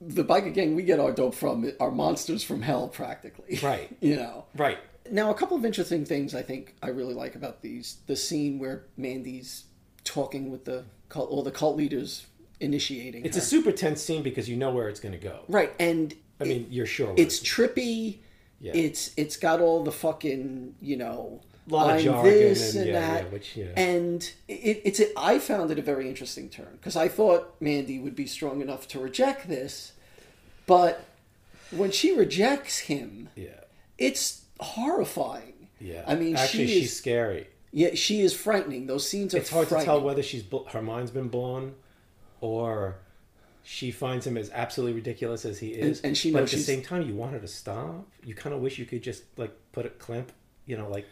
the biker gang we get our dope from are monsters from hell, practically. Right. you know. Right. Now, a couple of interesting things I think I really like about these the scene where Mandy's talking with the cult or the cult leaders initiating. It's her. a super tense scene because you know where it's going to go. right, and I mean, you're sure. it's trippy. Yeah. It's it's got all the fucking you know a Lot of I'm jargon this and- and, yeah, that, yeah, which, yeah. and it, it's a, I found it a very interesting turn because I thought Mandy would be strong enough to reject this, but when she rejects him, Yeah. it's horrifying. Yeah. I mean, actually, she she's scary. Yeah, she is frightening. Those scenes are It's hard to tell whether she's her mind's been blown, or she finds him as absolutely ridiculous as he is. And- and she but knows at the she's- same time, you want her to stop. You kind of wish you could just like put a clamp. You know, like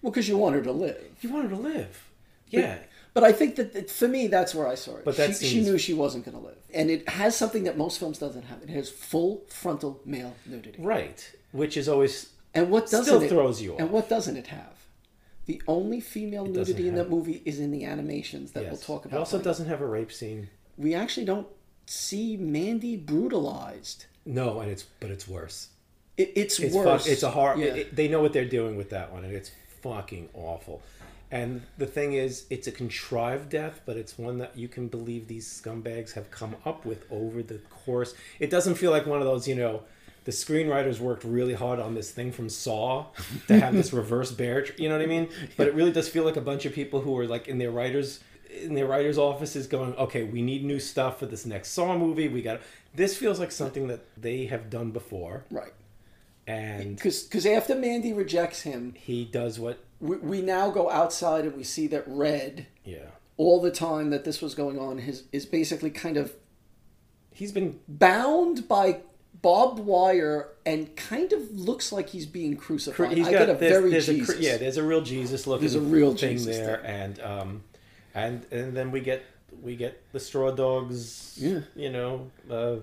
Well, because you want her to live. you want her to live. Yeah. But, I think that, that for me, that's where I saw it. But that she, she knew she wasn't going to live, and it has something that most films doesn't have. It has full frontal male nudity. Right. Which is always And what doesn't still it, throws you off. And what doesn't it have? The only female It nudity in that movie is in the animations that we'll Yes. talk It about. also later. doesn't have a rape scene. We actually don't see Mandy brutalized. No, and it's but it's worse. It, it's, it's worse. Fuck, it's a hard. Yeah. it- it- they know what they're doing with that one, and it's fucking awful. And the thing is, it's a contrived death, but it's one that you can believe these scumbags have come up with over the course. It doesn't feel like one of those, you know, the screenwriters worked really hard on this thing from Saw to have this reverse bear. tr- You know what I mean? But it really does feel like a bunch of people who are like in their writers in the writers' office is going, okay, we need new stuff for this next Saw movie. We got this feels like something that they have done before, right? And Because after Mandy rejects him, he does what we, we now go outside and we see that Red Yeah. all the time that this was going on his is basically kind of he's been bound by barbed wire and kind of looks like he's being crucified. He's got- get a there's- very there's a Jesus. cr- yeah, there's a real Jesus looking. There's a real thing Jesus there, thing. and um, and and then we get we get the straw dogs. Yeah. you know, uh,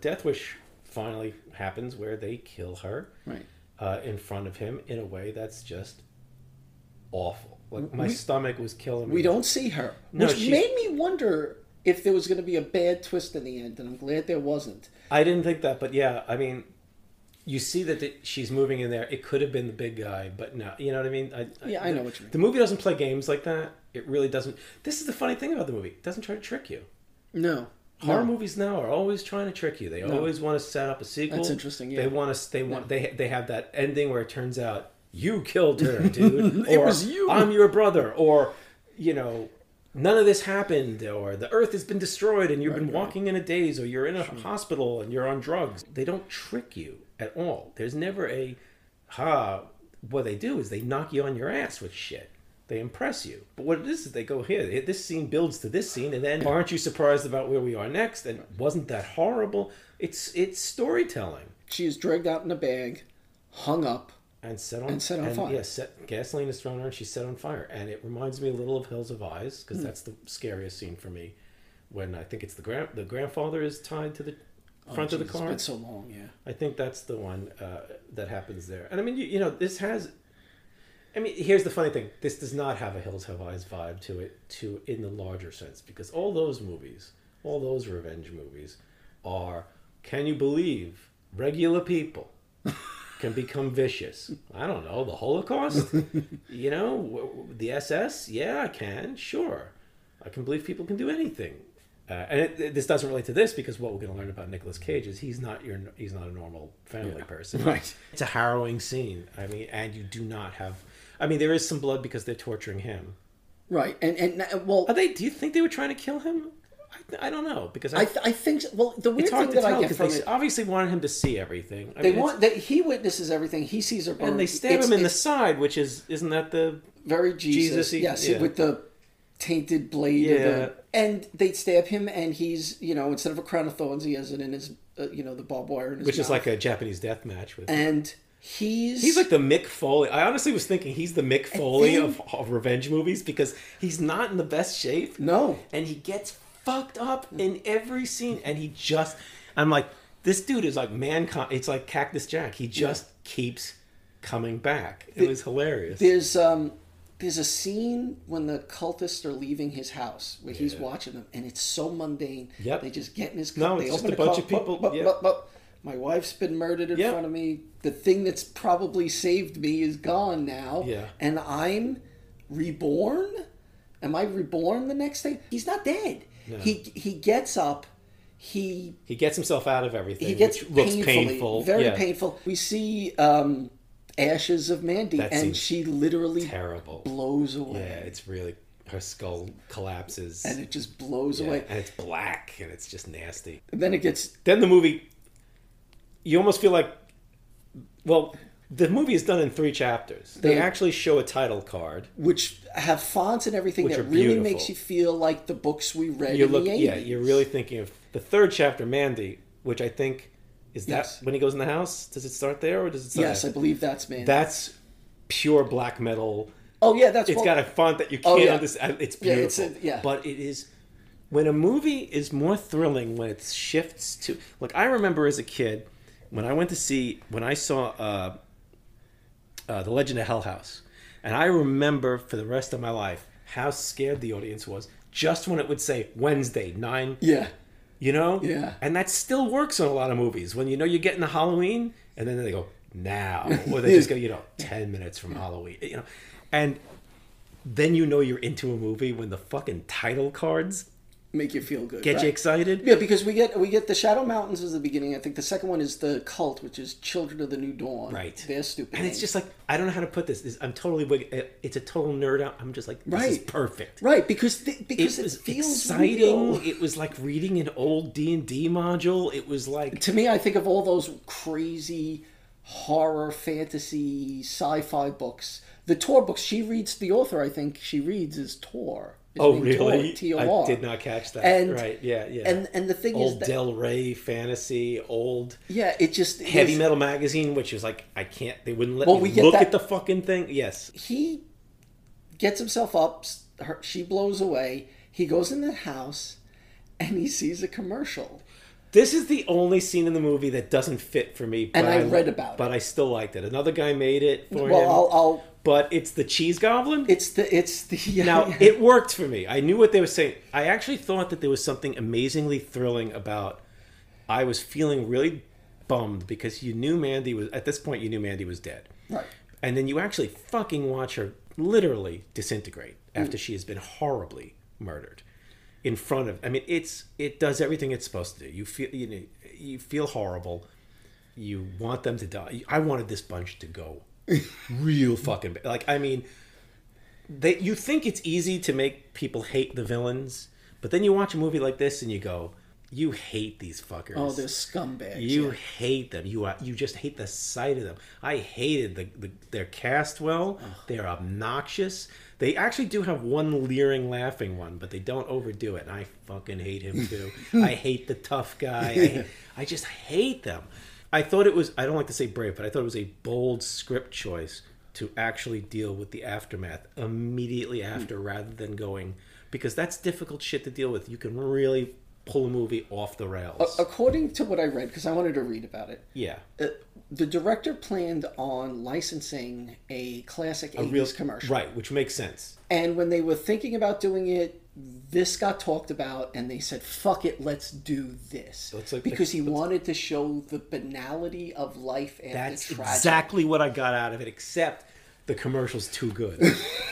Death Wish finally happens where they kill her Right. uh, in front of him in a way that's just awful. Like my We- stomach was killing me. We don't see her, No, which made me wonder if there was going to be a bad twist in the end, and I'm glad there wasn't. I didn't think that, but yeah, I mean, you see that the, she's moving in there. It could have been the big guy, but no, you know what I mean. I, Yeah, I know what you mean. The movie doesn't play games like that. It really doesn't. This is the funny thing about the movie. It doesn't try to trick you. No. Horror No. movies now are always trying to trick you. They No. always want to set up a sequel. That's interesting, yeah. They want to. They want. They they have that ending where it turns out you killed her, dude. It or, was you. I'm your brother, or you know. None of this happened, or the Earth has been destroyed, and you've been walking in a daze, or you're in a hospital and you're on drugs. They don't trick you at all. There's never a, ha. What they do is they knock you on your ass with shit. They impress you. But what it is is they go here. This scene builds to this scene, and then aren't you surprised about where we are next? And wasn't that horrible? It's it's storytelling. She is dragged out in a bag, hung up, and set on and set on fire. Yeah, gasoline is thrown on her, and she's set on fire, and it reminds me a little of Hills Have Eyes because Hmm. that's the scariest scene for me. When I think it's the grand the grandfather is tied to the front Oh, of the car. It's been so long, yeah. I think that's the one uh, that happens there. And I mean, you, you know, this has. I mean, here's the funny thing: this does not have a Hills Have Eyes vibe to it, to in the larger sense, because all those movies, all those revenge movies, are. Can you believe regular people can become vicious? I don't know the Holocaust. you know, the SS. Yeah, I can. Sure, I can believe people can do anything. Uh, and it, it- this doesn't relate to this because what we're going to learn about Nicolas Cage is he's not your he's not a normal family person. Right. It's a harrowing scene. I mean, and you do not have. I mean, there is some blood because they're torturing him. Right, and and uh, well, Are they? Do you think they were trying to kill him? I, I don't know because I, I, th- I think so. well the weird thing that I get because from they it, obviously wanted him to see everything. I they mean, want that he witnesses everything. He sees her burn, and they stab It's- him in the side, which is isn't that the very Jesus. Jesus-y- yes, yeah. with the tainted blade. Yeah. the, and they stab him, and he's you know instead of a crown of thorns, he has it in his uh, you know the barbed wire in his which is like a Japanese death match with. and he's He's like the Mick Foley. I honestly was thinking he's the Mick Foley then- of, of revenge movies because he's not in the best shape. No. And he gets fucked up in every scene. And he just, I'm like, this dude is like mankind. It's like Cactus Jack. He just keeps coming back. It The- was hilarious. There's um there's a scene when the cultists are leaving his house where he's watching them, and it's so mundane. Yep. They just get in his No, car. they it's just a bunch of people- bup, bup, yep. bup. My wife's been murdered in Yep. front of me. The thing that's probably saved me is gone now. Yeah. And I'm reborn. Am I reborn the next day? He's not dead. No. He he gets up. He he gets himself out of everything. he gets which looks painful. very Yeah. painful. We see um, ashes of Mandy, That and she literally Terrible. blows away. Yeah, it's really her skull collapses and it just blows Yeah, away. and it's black and it's just nasty. And then it gets Then the movie, you almost feel like, well, the movie is done in three chapters. They The- actually show a title card. which have fonts and everything Which that really beautiful. makes you feel like the books we read You in look, the 80s. yeah, you're really thinking of the third chapter, Mandy, which I think is that Yes. when he goes in the house. Does it start there or does it start? Yes, I believe that's Mandy. That's pure black metal. Oh yeah, that's it's well- got a font that you Oh, can't yeah. understand. It's Yeah, beautiful. it's a- yeah. But it is when a movie is more thrilling when it shifts to like I remember as a kid when I went to see when I saw uh, uh, the Legend of Hell House, and I remember for the rest of my life how scared the audience was just when it would say Wednesday nine. Yeah. You know? Yeah. And that still works on a lot of movies. When you know you're getting to Halloween and then they go, now. Or they just go, you know, 10 minutes from Halloween. You know. And then you know you're into a movie when the fucking title cards make you feel good. get right. you excited. Yeah, because we get we get the Shadow Mountains as the beginning. I think the second one is the Cult, which is Children of the New Dawn. Right. They're stupid. And it's just like, I don't know how to put this. This- I'm totally, wig- eh, it's a total nerd out. I'm just like, this is Right. perfect. right because th- because it it, was feels exciting. real. It was like reading an old D and D module. It was like To me, I think of all those crazy horror, fantasy, sci-fi books. The Tor books she reads. The author, I think, she reads is Tor. Oh, really? TOR. I did not catch that. And- right? Yeah, yeah. and- and the thing is old that- Del Rey fantasy, old Yeah, it just heavy his- metal magazine, which is like I can't. They wouldn't let Well, me look that- at the fucking thing. Yes, he gets himself up. Her, she blows away. He goes in the house, and he sees a commercial. This is the only scene in the movie that doesn't fit for me. And but I read about it. but I still liked it. Another guy made it for Well, him. I'll, I'll. but it's the cheese goblin. It's the. It's the. Yeah, now yeah. it worked for me. I knew what they were saying. I actually thought that there was something amazingly thrilling about. I was feeling really bummed because you knew Mandy was at this point. You knew Mandy was dead, Right. and then you actually fucking watch her literally disintegrate Mm. after she has been horribly murdered in front of. I mean, it's it does everything it's supposed to do. You feel you know you feel horrible. You want them to die. I wanted this bunch to go real fucking bad. like. I mean, they you think it's easy to make people hate the villains, but then you watch a movie like this and you go, you hate these fuckers. Oh, they're scumbags. You yeah. hate them. You are, you just hate the sight of them. I hated the, the they're cast well. They're obnoxious. They actually do have one leering, laughing one, but they don't overdo it. And I fucking hate him too. I hate the tough guy. I, hate- I just hate them. I thought it was. I don't like to say brave, but I thought it was a bold script choice to actually deal with the aftermath immediately after, mm. rather than going because that's difficult shit to deal with. You can really pull a movie off the rails. According to what I read, because I wanted to read about it, yeah. uh, the director planned on licensing a classic a 80s real commercial. right which makes sense And when they were thinking about doing it, this got talked about, and they said, "Fuck it, let's do this." like- because he wanted to show the banality of life after that's tragedy. That's exactly what i got out of it except the commercial's too good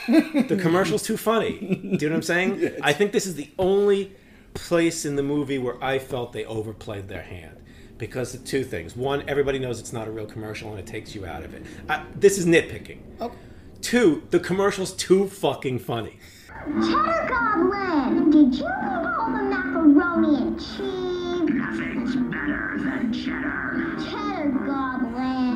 the commercial's too funny do you know what i'm saying i think this is the only place in the movie where i felt they overplayed their hand because of two things one everybody knows it's not a real commercial and it takes you out of it I, this is nitpicking Okay. two the commercial's too fucking funny Cheddar Goblin! Did you eat all the macaroni and cheese? Nothing's better than cheddar. Cheddar Goblin.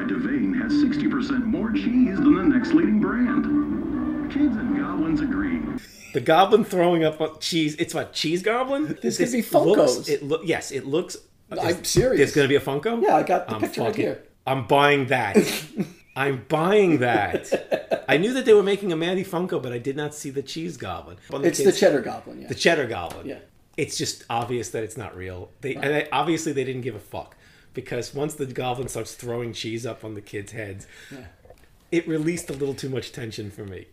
By Devane has 60% more cheese than the next leading brand. Kids and goblins agree. The goblin throwing up cheese. It's what cheese goblin. There's gonna be looks- Funkos. It look yes. It looks. I'm serious. There's gonna be a Funko. Yeah, I got the I'm picture right here. I'm buying that. I'm buying that. I knew that they were making a Mandy Funko, but I did not see the cheese goblin. One of It's the kids- Cheddar Goblin. Yeah. The cheddar goblin. Yeah. It's just obvious that it's not real. They and they, obviously they didn't give a fuck because once the goblin starts throwing cheese up on the kids' heads, it released a little too much tension for me.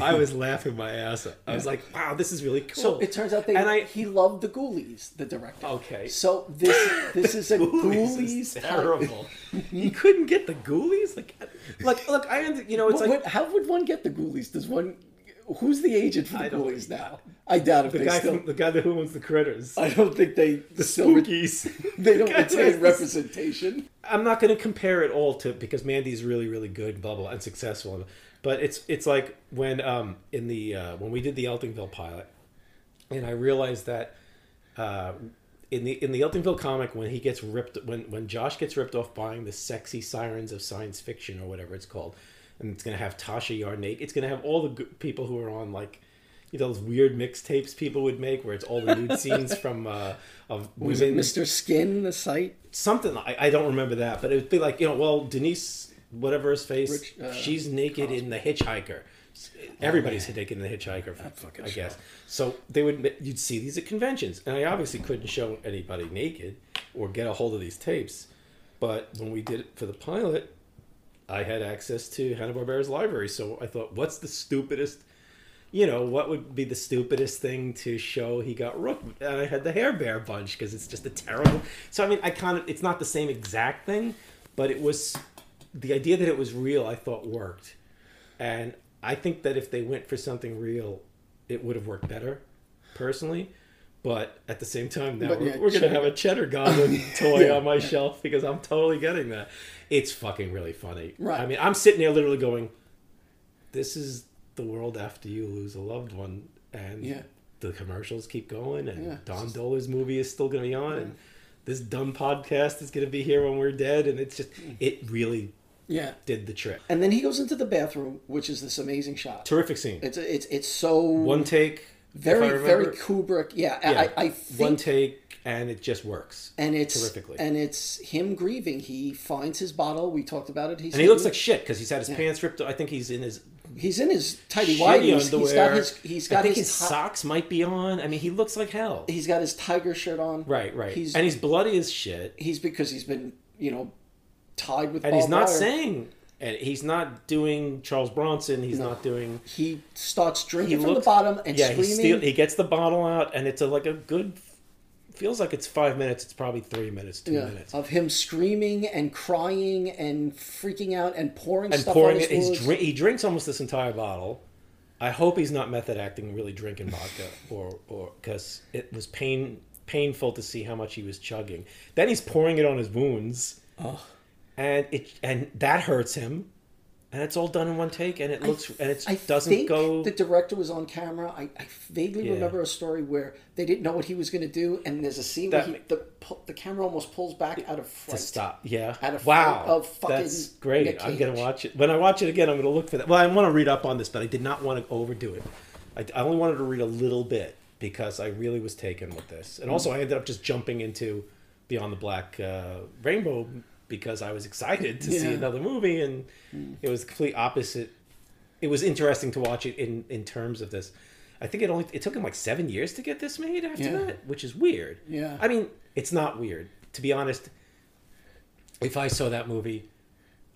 I was laughing my ass off. I was like, "Wow, this is really cool." So it turns out they and I he loved the Ghoulies, the director. okay. So this this is a Ghoulies Ghoulies, terrible. you couldn't get the Ghoulies, like, like, look, I, you know, it's What- like what- how would one get the Ghoulies? Does one? Who's the agent for the Ghoulies now? I doubt if the guy still. from the guy who owns the critters, I don't think they the spookies. They don't The retain the- representation. I'm not going to compare it all to because Mandy's really really good, blah blah, and successful. But it's it's like when um in the uh, when we did the Eltingville pilot, and I realized that uh, in the in the Eltingville comic when he gets ripped when when Josh gets ripped off buying the sexy sirens of science fiction or whatever it's called, and it's going to have Tasha Yar naked. It's going to have all the people who are on like. You know those weird mixtapes people would make, where it's all the nude scenes from uh, of Was it Mr. Skin, the site? something I, I don't remember that, but it would be like you know, well, Denise, whatever his face, Rich, uh, she's naked in the Hitchhiker. Everybody's naked in the Hitchhiker, I guess. So they would you'd see these at conventions, and I obviously couldn't show anybody naked or get a hold of these tapes. But when we did it for the pilot, I had access to Hanna Barbera's library, so I thought, what's the stupidest? You know, what would be the stupidest thing to show he got rooked? And I had the Hair Bear bunch because it's just a terrible. So I mean, I kind of it's not the same exact thing, but it was the idea that it was real. I thought worked, and I think that if they went for something real, it would have worked better, personally. But at the same time, now But we're, yeah, we're gonna have a cheddar goblin toy Yeah. on my shelf because I'm totally getting that. It's fucking really funny. Right. I mean, I'm sitting there literally going, "This is the world after you lose a loved one," and Yeah. the commercials keep going, and Yeah. Don Dohler's movie is still gonna be on, and this dumb podcast is going to be here when we're dead, and it's just mm. it really Yeah. did the trick. And then he goes into the bathroom, which is this amazing shot. Terrific scene. It's it's it's so One take, very very. Kubrick. Yeah, Yeah, I, I think one take, and it just works. and it's terrifically. and it's him grieving. He finds his bottle. We talked about it. He's and he looks like shit because he's had his Yeah. pants ripped. I think he's in his he's in his tidy whities. underwear. He's got his he's got I think his, his socks might be on. I mean, he looks like hell. He's got his tiger shirt on. Right, right. He's and he's bloody as shit. he's because he's been you know tied with And he's not wire. saying, and he's not doing Charles Bronson. He's not doing. He starts He drinking from looks- the bottom and yeah, he screaming. steal, he gets the bottle out, and it's a, like a good. Feels like it's five minutes. It's probably three minutes, two yeah, minutes. of him screaming and crying and freaking out and pouring and stuff pouring on it. his He's wounds. drink, he drinks almost this entire bottle. I hope he's not method acting, really drinking vodka, or or because it was pain painful to see how much he was chugging. Then he's pouring it on his wounds, Oh. and it and that hurts him. And it's all done in one take, and it looks and it doesn't go. The director was on camera. I, I vaguely Yeah. remember a story where they didn't know what he was going to do, and there's a scene That where he, the the camera almost pulls back out of to stop. Yeah. Out of wow. of fucking That's great. I'm gonna watch it. When I watch it again, I'm gonna look for that. Well, I want to read up on this, but I did not want to overdo it. I, I only wanted to read a little bit because I really was taken with this, and also I ended up just jumping into Beyond the Black uh, Rainbow because I was excited to see another movie, and it was complete opposite. It was interesting to watch it in in terms of this. I think it only it took him like seven years to get this made after Yeah. that, which is weird. Yeah. I mean, it's not weird. To be honest, if I saw that movie,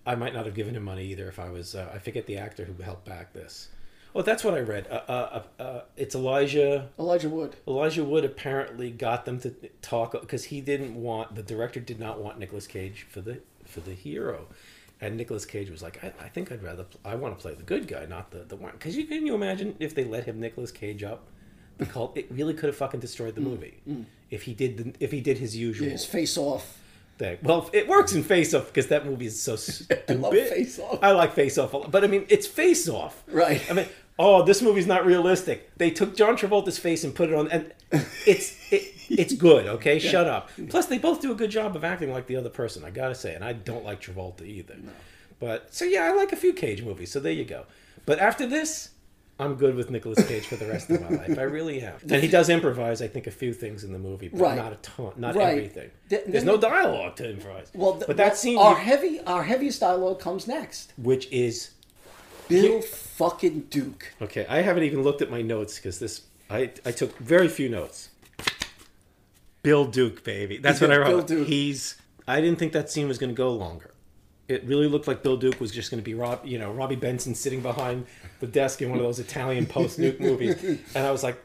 I might not have given him money either. If I was, uh, I forget the actor who helped back this. Well, that's what I read. Uh, uh, uh, uh, it's Elijah. Elijah Wood. Elijah Wood apparently got them to talk because he didn't want the director did not want Nicolas Cage for the for the hero, and Nicolas Cage was like, I, I think I'd rather I want to play the good guy, not the the one. Because you can you imagine if they let him Nicolas Cage up, the cult it really could have fucking destroyed the movie mm. if he did the, if he did his usual Yeah, his face off. Thing. Well, it works in Face Off because that movie is so stupid. I love Face Off. I like Face Off, a lot, but I mean, it's Face Off, Right. I mean, oh, this movie's not realistic. They took John Travolta's face and put it on, and it's it, it's good. Okay, shut up. Plus, they both do a good job of acting like the other person. I gotta say, and I don't like Travolta either. But so yeah, I like a few Cage movies. So there you go. But after this. I'm good with Nicolas Cage for the rest of my life. I really am. And he does improvise, I think, a few things in the movie, but Right. not a ton, not Right. everything. Th- There's no dialogue to improvise. Well, th- but that well, scene, our heavy, our heaviest dialogue comes next. which is Bill fucking Duke. okay, I haven't even looked at my notes because this I I took very few notes. Bill Duke, baby, that's what I Bill wrote. Duke. He's. I didn't think that scene was going to go longer. It really looked like Bill Duke was just going to be Rob, you know, Robbie Benson sitting behind the desk in one of those Italian post-nuke movies, and I was like,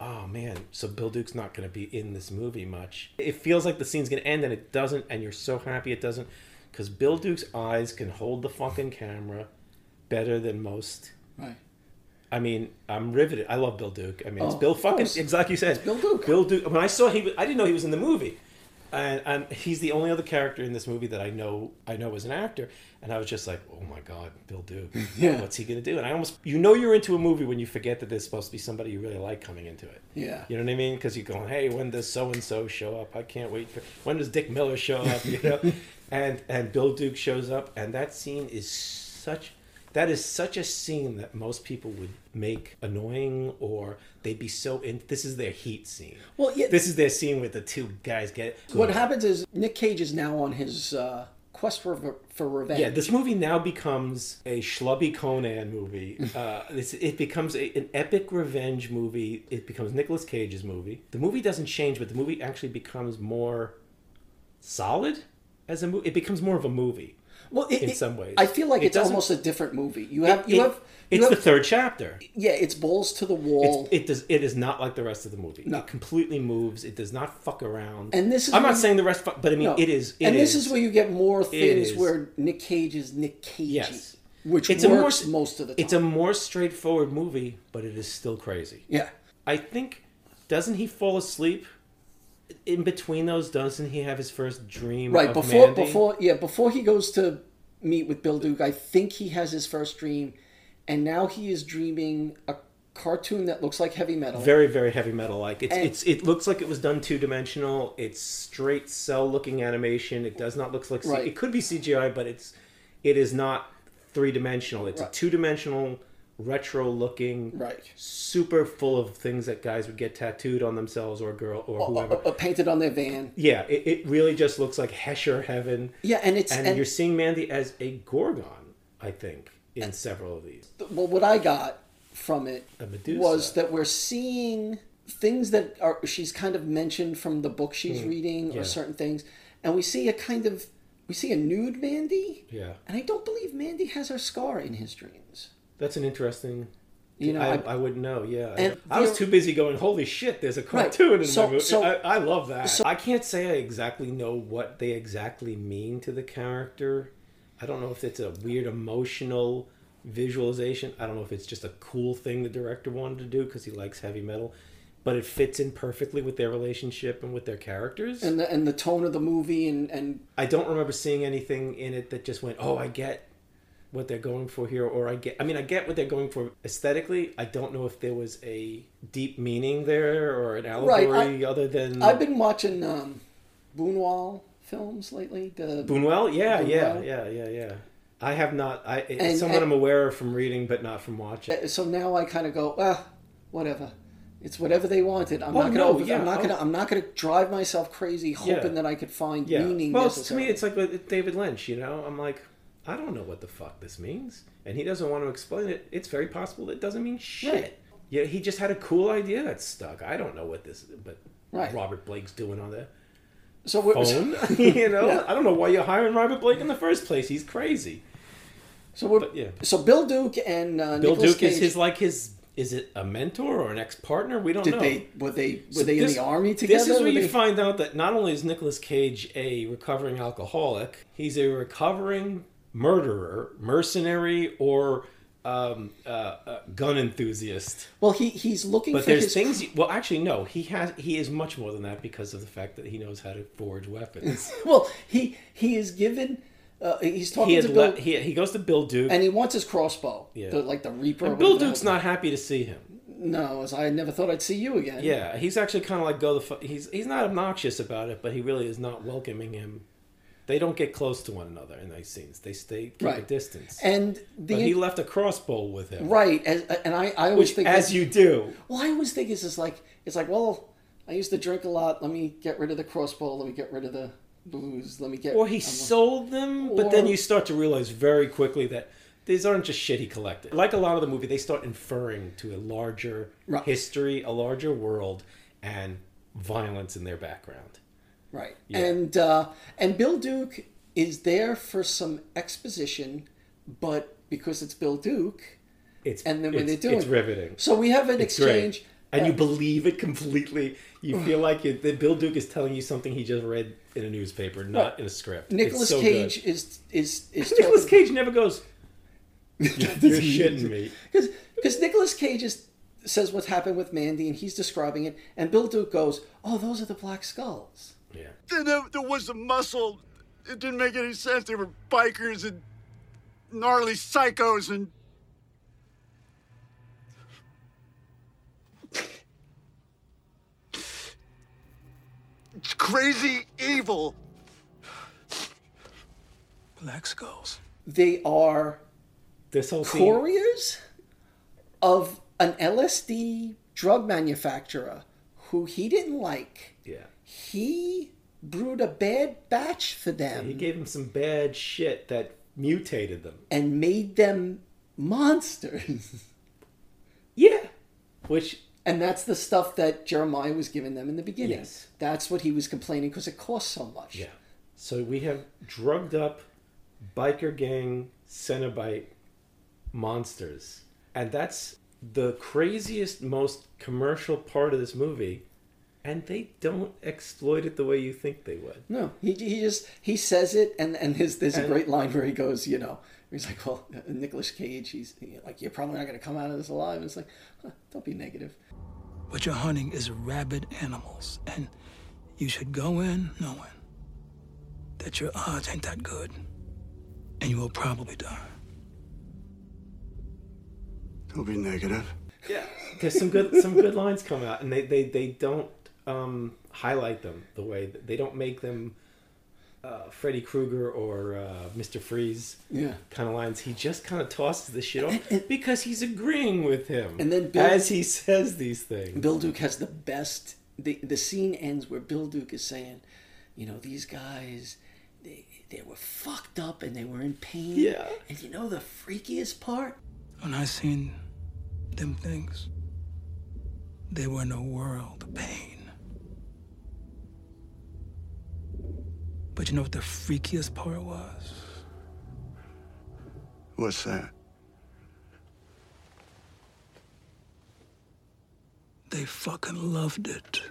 oh man, so Bill Duke's not going to be in this movie much. It feels like the scene's going to end, and it doesn't, and you're so happy it doesn't, because Bill Duke's eyes can hold the fucking camera better than most. Right. I mean, I'm riveted. I love Bill Duke. I mean, it's Oh, Bill fucking. It's like you said, It's Bill Duke. Bill Duke. When I saw he, was- I didn't know he was in the movie, and, and he's the only other character in this movie that I know. I know as an actor, and I was just like, oh my god, Bill Duke. Yeah. What's he gonna do? And I almost, you know, you're into a movie when you forget that there's supposed to be somebody you really like coming into it. Yeah. You know what I mean? Because you're going, hey, when does so and so show up? I can't wait for. When does Dick Miller show up? You know, and and Bill Duke shows up, and that scene is such. That is such a scene that most people would make annoying, or they'd be so in. This is their heat scene. Well, yeah. This is their scene with the two guys get. What happens is Nick Cage is now on his uh, quest for for revenge. Yeah, this movie now becomes a schlubby Conan movie. Uh, it's, it becomes a, an epic revenge movie. It becomes Nicolas Cage's movie. The movie doesn't change, but the movie actually becomes more solid as a movie. It becomes more of a movie. Well, it, in it- some ways. I feel like It it's almost a different movie. You have you have you it's have, the third chapter. yeah, it's balls to the wall. It's, it does. It is not like the rest of the movie. No. It completely moves. It does not fuck around. And this is I'm not you- saying the rest, but I mean No. it is. and this is- is where you get more things where Nick Cage is Nick Cage. Yes. Which It's a more works most of the time. It's a more straightforward movie, but it is still crazy. yeah. I think doesn't he fall asleep in between those? Doesn't he have his first dream? Right of before Mandy? before yeah before he goes to meet with Bill Duke, I think he has his first dream, and now he is dreaming a cartoon that looks like heavy metal. Very, very heavy metal like. It's And- it's it looks like it was done two dimensional. It's straight cell looking animation. It does not look like C- Right. it could be CGI, but it's it is not three dimensional. It's a two dimensional retro looking Right. super full of things that guys would get tattooed on themselves or girl or whoever. uh, painted on their van. Yeah, it, it really just looks like Hesher heaven. Yeah, and it's- and, and- you're seeing Mandy as a Gorgon, I think, in several of these. Well, what I got from it was that we're seeing things that are she's kind of mentioned from the book she's Hmm, reading yeah. or certain things, and we see a kind of we see a nude Mandy, Yeah, and I don't believe Mandy has her scar in his dreams. That's an interesting. You know, I, I- I, wouldn't know. Yeah, And I was too busy going. Holy shit! There's a Right, cartoon in so- my movie. so- I, I love that. so- I can't say I exactly know what they exactly mean to the character. I don't know if it's a weird emotional visualization. I don't know if it's just a cool thing the director wanted to do because he likes heavy metal, but it fits in perfectly with their relationship and with their characters. And the and the tone of the movie and and I don't remember seeing anything in it that just went, "Oh, I get what they're going for here," or I get. I mean, I get what they're going for aesthetically. I don't know if there was a deep meaning there or an Right, allegory I- other than I've been watching um, Buñuel films lately. The Buñuel. Yeah, yeah, Buñuel. yeah, yeah, yeah. I have not. I it's And- someone and- I'm aware of from reading, but not from watching. Uh, So now I kind of go, well, whatever. It's whatever they wanted. I'm Oh, not gonna. no, yeah, I'm not oh. gonna. I'm not gonna drive myself crazy hoping Yeah. that I could find Yeah. meaning. Well, to me, it's like with David Lynch. You know, I'm like, I don't know what the fuck this means, and he doesn't want to explain it. It's very possible it doesn't mean shit. Right. Yeah, he just had a cool idea that stuck. I don't know what this, but Right. Robert Blake's doing on the So we're- phone. you know, Yeah. I don't know why you're hiring Robert Blake in the first place. He's crazy. So we're yeah. so Bill Duke and uh, Bill Nicolas Duke is his like his. Is it a mentor or an ex partner? We don't know. Did know. they- were they- were So they in the army together? This is where you they- find out that not only is Nicolas Cage a recovering alcoholic, he's a recovering murderer, mercenary, or um, uh, uh, gun enthusiast. Well, he he's looking But for there's his things. Well, actually, no. He has. He is much more than that because of the fact that he knows how to forge weapons. well, he he is given. Uh, he's talking he to Bill, le- he, he goes to Bill Duke, and he wants his crossbow. Yeah. the, like the Reaper. and Bill Duke's not happy to see him. No, as I never thought I'd see you again. Yeah, he's actually kind of like go the. Fu- he's he's not obnoxious about it, but he really is not welcoming him. They don't get close to one another in these scenes. They stay keep a distance. And the but he left a crossbow with him, right, as, and I I always Which, think as you do. Well, I always think it's just like it's like well, I used to drink a lot. Let me get rid of the crossbow. Let me get rid of the booze. Let me get. Or he I'm- sold them, but then you start to realize very quickly that these aren't just shit he collected. Like a lot of the movie, they start inferring to a larger Right. history, a larger world, and violence in their background. Right. Yeah. And uh, and Bill Duke is there for some exposition, but because it's Bill Duke, It's and then when they're doing it's riveting. So we have an It's great. exchange, and uh, you believe it completely. You feel like it, that Bill Duke is telling you something he just read in a newspaper, not in a script. Nicolas so Cage good. is is is Nicolas Cage never goes. You're shitting me. because Nicolas Cage is, says what's happened with Mandy and he's describing it, and Bill Duke goes, "Oh, those are the black skulls." Yeah. Then there, there was a muscle. It didn't make any sense. They were bikers and gnarly psychos and. It's crazy evil. Black skulls. They are This whole scene. couriers of an LSD drug manufacturer who he didn't like. Yeah. He brewed a bad batch for them He gave them some bad shit that mutated them. and made them monsters. yeah. Which and that's the stuff that Jeremiah was giving them in the beginning. Yes. That's what he was complaining because it cost so much. Yeah. So we have drugged up biker gang Cenobite monsters. And that's the craziest, most commercial part of this movie. And they don't exploit it the way you think they would. No, he, he just he says it, and and his there's a great line where he goes, you know, he's like, well, Nicolas Cage, he's like, you're probably not going to come out of this alive. And it's like, huh, don't be negative. What you're hunting is rabid animals, and you should go in knowing that your odds ain't that good, and you will probably die. Don't be negative. Yeah. there's some good some good lines come out, and they they they don't um, highlight them the way they don't make them. Uh, Freddy Krueger or uh, Mr. Freeze, Yeah. kind of lines. He just kind of tosses the shit off because he's agreeing with him, And then Bill- as he says these things. Bill Duke has the best. The the scene ends where Bill Duke is saying, you know, these guys, they they were fucked up and they were in pain. Yeah. And you know the freakiest part? When I seen them things, they were in a world of pain. But you know what the freakiest part was? What's that? They fucking loved it.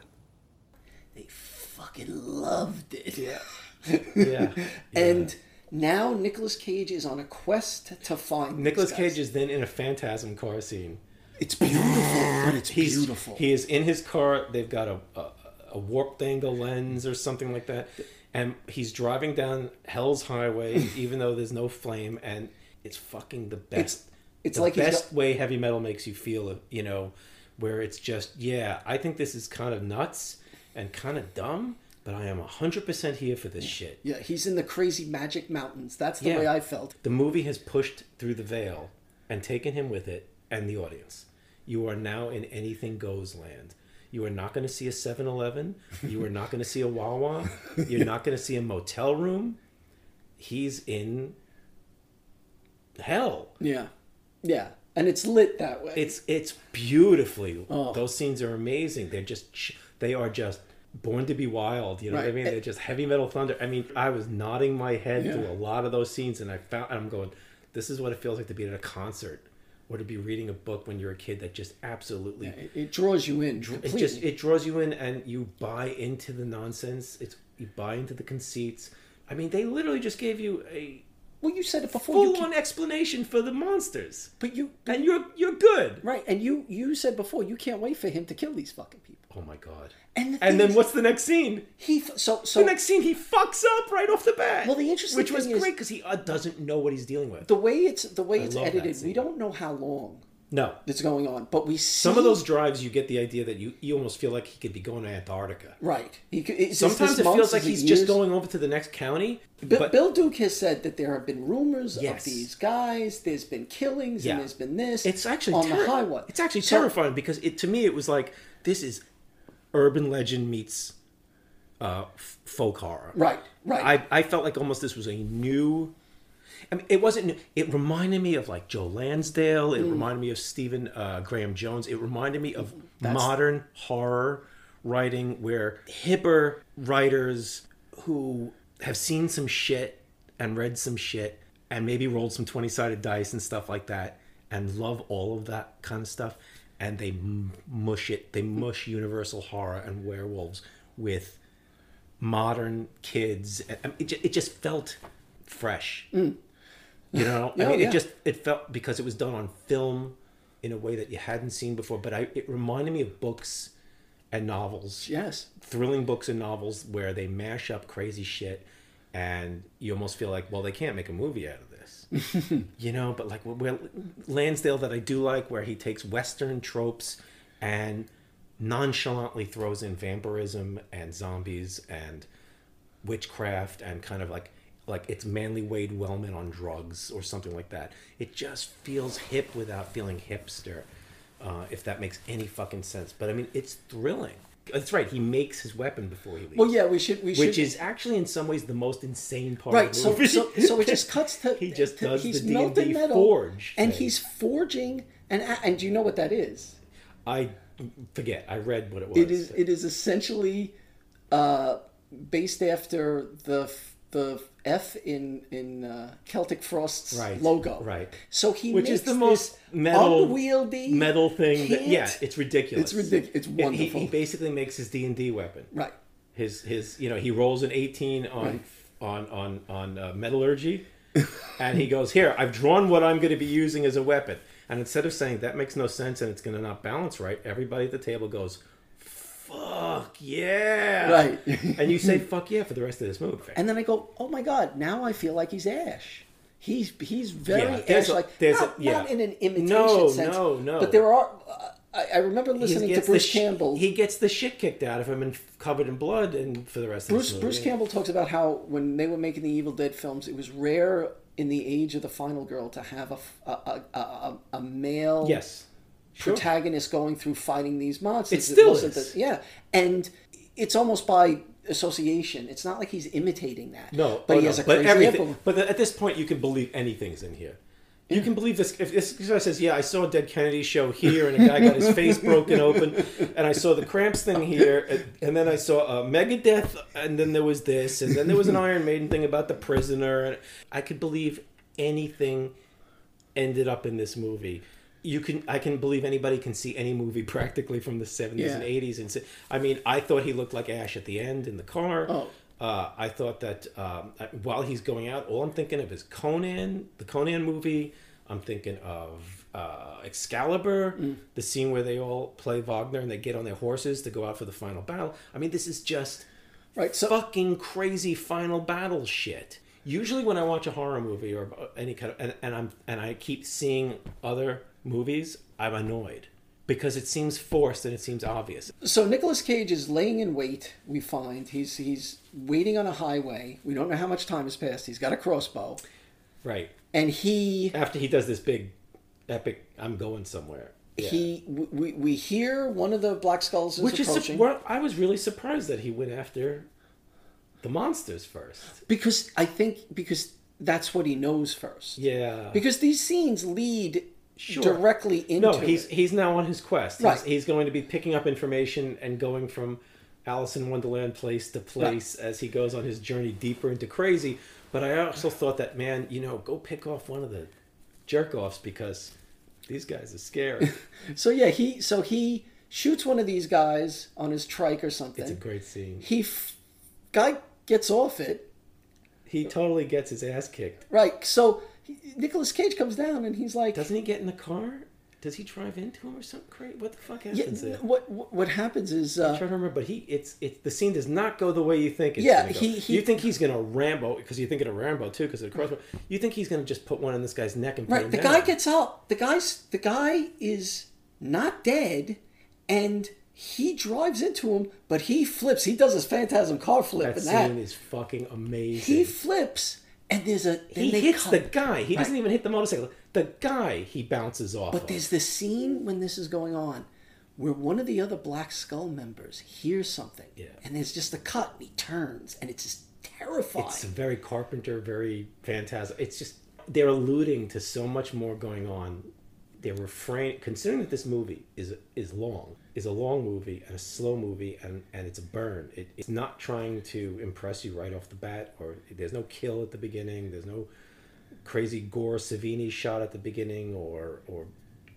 They fucking loved it. Yeah. Yeah. and now Nicolas Cage is on a quest to find these Nicolas. Cage is then in a phantasm car scene. It's beautiful, but it's He's, beautiful. He is in his car. They've got a, a, a warped angle lens or something like that. And he's driving down Hell's Highway, even though there's no flame. And it's fucking the best. It's- it's the like best got- way heavy metal makes you feel, you know, where it's just, yeah, I think this is kind of nuts and kind of dumb, but I am 100% here for this shit. Yeah, he's in the crazy magic mountains. That's the Yeah. way I felt. The movie has pushed through the veil and taken him with it and the audience. You are now in anything goes land. You are not going to see a 7 Eleven. You are not going to see a Wawa. You're not going to see a motel room. He's in hell. Yeah. Yeah. And it's lit that way. It's it's beautifully. Oh. Those scenes are amazing. They're just they are just born to be wild. You know what I mean? They're just heavy metal thunder. I mean, I was nodding my head Yeah. through a lot of those scenes, and I found I'm going, this is what it feels like to be at a concert or to be reading a book when you're a kid that just absolutely it, it draws you in it just it draws you in and you buy into the nonsense. It's you buy into the conceits. I mean, they literally just gave you a well, you said it before. you full on explanation for the monsters. But you and you're you're good. Right, and you you said before you can't wait for him to kill these fucking people. Oh my god. And, the And then is, what's the next scene? He f- so so the next scene he fucks up right off the bat. Well, the interesting which was is- great because he uh, doesn't know what he's dealing with. the way it's the way I it's edited, we don't know how long No, it's going on, but we see some of those drives you get the idea that you you almost feel like he could be going to Antarctica. right. He, could- Sometimes it months, feels like he's just going over to the next county. Bi- but Bill Duke has said that there have been rumors Yes. of these guys. There's been killings Yeah. and there's been this. it's actually on terri- the highway. It's actually So- terrifying because it to me it was like this is urban legend meets uh, f- folk horror. Right, right. I, I felt like almost this was a new. I mean, it wasn't. new. It reminded me of like Joe Lansdale. It Mm. reminded me of Stephen uh, Graham Jones. It reminded me of That's- modern horror writing where hipper writers who have seen some shit and read some shit and maybe rolled some 20 sided dice and stuff like that and love all of that kind of stuff and they m- mush it they mush universal horror and werewolves with modern kids it, ju- it just felt fresh mm. you know i oh, mean yeah. it just it felt because it was done on film in a way that you hadn't seen before but I, it reminded me of books and novels Yes. thrilling books and novels where they mash up crazy shit and you almost feel like well they can't make a movie out of you know but like where lansdale that i do like where he takes western tropes and nonchalantly throws in vampirism and zombies and witchcraft and kind of like like it's manly wade wellman on drugs or something like that. It just feels hip without feeling hipster uh, if that makes any fucking sense. But i mean it's thrilling that's right he makes his weapon before he leaves Well, yeah, we should we which should is actually in some ways the most insane part right. of the So, so so it just cuts to he just to- does he's the melted D&D metal, forge and thing. he's forging and and do you know what that is? i forget i read what it was It is it is essentially uh, based after the the F in in uh, Celtic Frost's Right, logo. right. So he which is the most metal unwieldy metal thing that, yeah it's ridiculous It's ridiculous. It's And he- wonderful. he, basically makes his d&d weapon Right. his his you know he rolls an 18 on Right. on on on uh, metallurgy and he goes here i've drawn what i'm going to be using as a weapon and instead of saying that makes no sense and it's going to not balance right everybody at the table goes fuck yeah Right. and you say fuck yeah for the rest of this movie And then I go, oh my god! Now I feel like he's Ash. He's he's very Yeah, Ash like there's a- not, yeah. not in an imitation No, sense. no, no. But there are. Uh, I, I remember listening to Bruce sh- Campbell. He gets the shit kicked out of him and covered in blood, and for the rest of Bruce Bruce Campbell talks about how when they were making the Evil Dead films, it was rare in the age of the Final Girl to have a a a male Yes. Sure. protagonist going through fighting these monsters. It still is. the- yeah, and it's almost by association. It's not like he's imitating that. No, but oh, he no, a but crazy everything. But at this point, you can believe anything's in here. You can believe this. If this guy says, "Yeah, I saw a Dead Kennedy show here, and a guy got his face broken open, and I saw the Cramps thing here, and, and then I saw a Megadeth, and then there was this, and then there was an Iron Maiden thing about the prisoner, and I could believe anything ended up in this movie. You can, I can believe anybody can see any movie practically from the seventies and eighties, and say, I mean, I thought he looked like Ash at the end in the car. Oh. Uh, I thought that um, while he's going out, all I'm thinking of is Conan, the Conan movie. I'm thinking of uh, Excalibur, Mm. the scene where they all play Wagner and they get on their horses to go out for the final battle. I mean, this is just right, so- fucking crazy final battle shit. Usually, when I watch a horror movie or any kind of, and, and I'm and I keep seeing other movies, I'm annoyed because it seems forced and it seems obvious. So Nicolas Cage is laying in wait. We find he's he's waiting on a highway. We don't know how much time has passed. He's got a crossbow, Right. and he After he does this big, epic, I'm going somewhere. Yeah. he we, we hear one of the black skulls is Which is approaching su- well, I was really surprised that he went after the monsters first. because I think because that's what he knows first. Yeah. Because these scenes lead Sure. directly into no, he's it. he's now on his quest. Right. He's, he's going to be picking up information and going from Alice in Wonderland place to place as he goes on his journey deeper into crazy. But I also thought that man, you know, go pick off one of the jerk offs because these guys are scary. So yeah, he so he shoots one of these guys on his trike or something. it's a great scene. He f- guy gets off it. He totally gets his ass kicked. Right. So Nicolas Cage comes down and he's like, Doesn't he get in the car? Does he drive into him or something crazy? What the fuck yeah, happens there? what what what happens is I'm uh, trying to remember, but he it's it's the scene does not go the way you think it's Yeah, gonna go. he- he- you think he's gonna Rambo because you're thinking of Rambo too because of the crossbow. You think he's gonna just put one in this guy's neck and right. him The down. guy gets up. The guy's the guy is not dead, and he drives into him, but he flips. He does his phantasm car flip, that and that scene is fucking amazing. he flips, and there's a He hits the guy. He doesn't even hit the motorcycle. The guy he bounces off. But of. there's this scene when this is going on where one of the other Black Skull members hears something. Yeah. And there's just a cut and he turns and it's just terrifying. It's very Carpenter, very phantasm. It's just they're alluding to so much more going on. They're refrain considering that this movie is is long, is a long movie and a slow movie, and and it's a burn. It, it's not trying to impress you right off the bat, or there's no kill at the beginning. There's no crazy gore Savini shot at the beginning, or or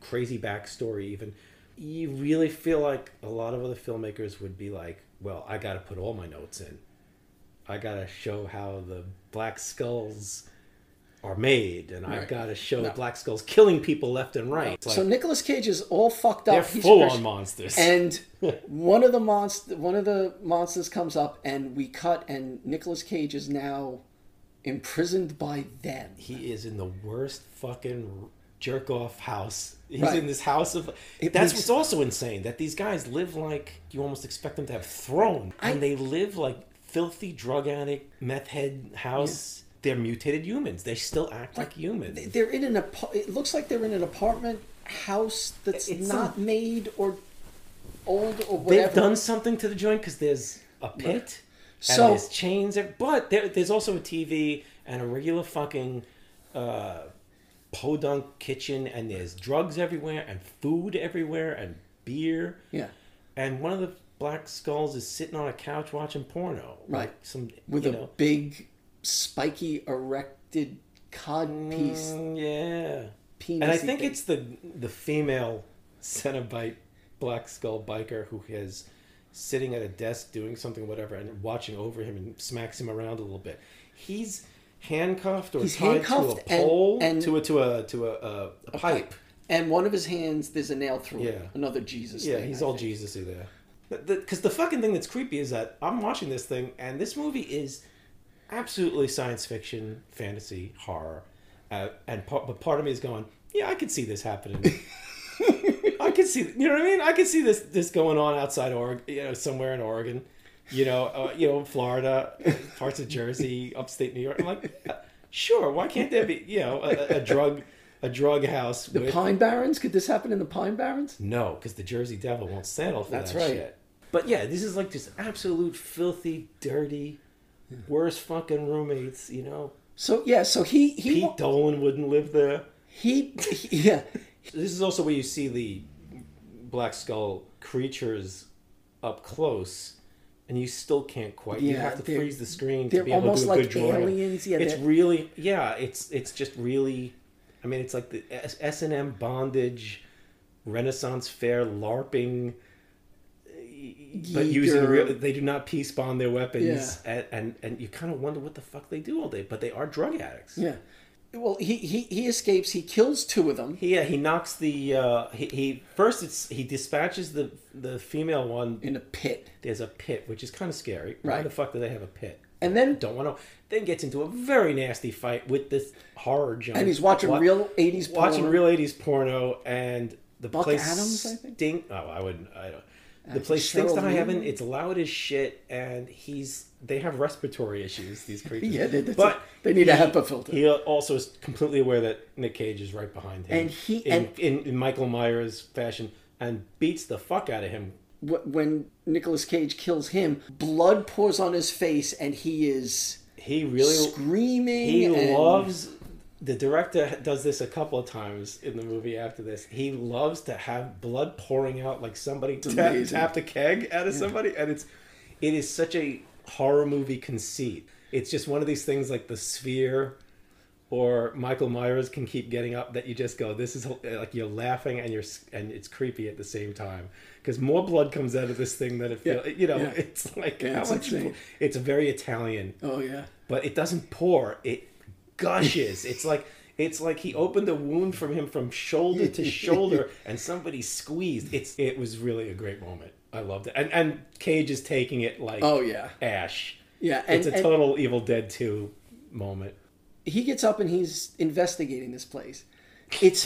crazy backstory even. You really feel like a lot of other filmmakers would be like, well, I got to put all my notes in. I gotta show how the black skulls are made, and I've got to show No. black skulls killing people left and right. It's so like, Nicolas Cage is all fucked up. They're He's full-on monsters. And one of the monst- one of the monsters comes up and we cut and Nicolas Cage is now imprisoned by them. he is in the worst fucking jerk off house. He's Right. in this house of. It that's makes- what's also insane that these guys live like you almost expect them to have thrown, and they live like filthy drug addict meth head house. They're mutated humans. They still act like humans. They're in an apa- it looks like they're in an apartment house that's It's not some- made or old or whatever. They've done something to the joint because there's a pit and So- there's chains, there, but there, there's also a TV and a regular fucking uh, podunk kitchen, and there's drugs everywhere and food everywhere and beer. Yeah. And one of the black skulls is sitting on a couch watching porno. Right. Like some with you a know, big spiky erected cod piece. Mm, yeah. Penis and I think it's the the female Cenobite black skull biker who is sitting at a desk doing something, whatever, and watching over him and smacks him around a little bit. He's handcuffed or He's tied to a handcuffed and- pole and- to a to a to a, a, a pipe. And one of his hands, there's a nail through it. Yeah. Another Jesus. Yeah, thing, he's I all think. Jesus-y there. Because the, fucking thing that's creepy is that I'm watching this thing, and this movie is absolutely science fiction, fantasy, horror, uh, and part, but part of me is going, yeah, I could see this happening. I could see, you know what I mean? I could see this this going on outside Oregon, you know, somewhere in Oregon, you know, uh, you know, Florida, parts of Jersey, upstate New York. I'm like, uh, sure, why can't there be, you know, a, a drug a drug house? The with, Pine Barrens? Could this happen in the Pine Barrens? no, because the Jersey Devil won't settle for That's that right. shit. But yeah, this is like just absolute filthy, dirty, worst fucking roommates. You know, So yeah, so he he Pete Dolan wouldn't live there. he, yeah. This is also where you see the Black Skull creatures up close, and you still can't quite. you have to freeze the screen to be able to do a like good drawing. aliens, yeah, it's really yeah. It's it's just really. I mean, it's like the S and M bondage, Renaissance fair LARPing. But using real, they do not peace bond their weapons, Yeah. and, and and you kind of wonder what the fuck they do all day. But they are drug addicts. Yeah. Well, he, he he escapes. He kills two of them. Yeah, he knocks the uh, he, he first it's he dispatches the the female one in a pit. There's a pit, which is kind of scary. Why the fuck do they have a pit? And then Don't want to. Then gets into a very nasty fight with this horror junk. And he's watching Wa- real 80s watching real eighties porno, and the Buck place Adams, I think? stink. Oh, I wouldn't. I don't. The place stinks to high heaven. It's loud as shit, and he's they have respiratory issues. These creatures. Yeah, they- but a- they need a HEPA filter. He also is completely aware that Nick Cage is right behind him, And he- in, and- in, in Michael Myers fashion, and beats the fuck out of him. When Nicolas Cage kills him, blood pours on his face, and he is He really screaming. He loves. The director does this a couple of times in the movie. After this, he loves to have blood pouring out like somebody tap, tapped a keg out of Yeah. somebody, and it's it is such a horror movie conceit. It's just one of these things like the Sphere or Michael Myers can keep getting up that you just go, this is like you're laughing and you're and it's creepy at the same time because more blood comes out of this thing than it feels. Yeah. You know, Yeah. it's like how it's much. It's very Italian Oh yeah. but it doesn't pour it gushes it's like it's like he opened a wound from him from shoulder to shoulder and somebody squeezed it's it was really a great moment i loved it and and cage is taking it like Oh, yeah. ash Yeah, and- it's a total evil dead 2 moment He gets up and he's investigating this place. It's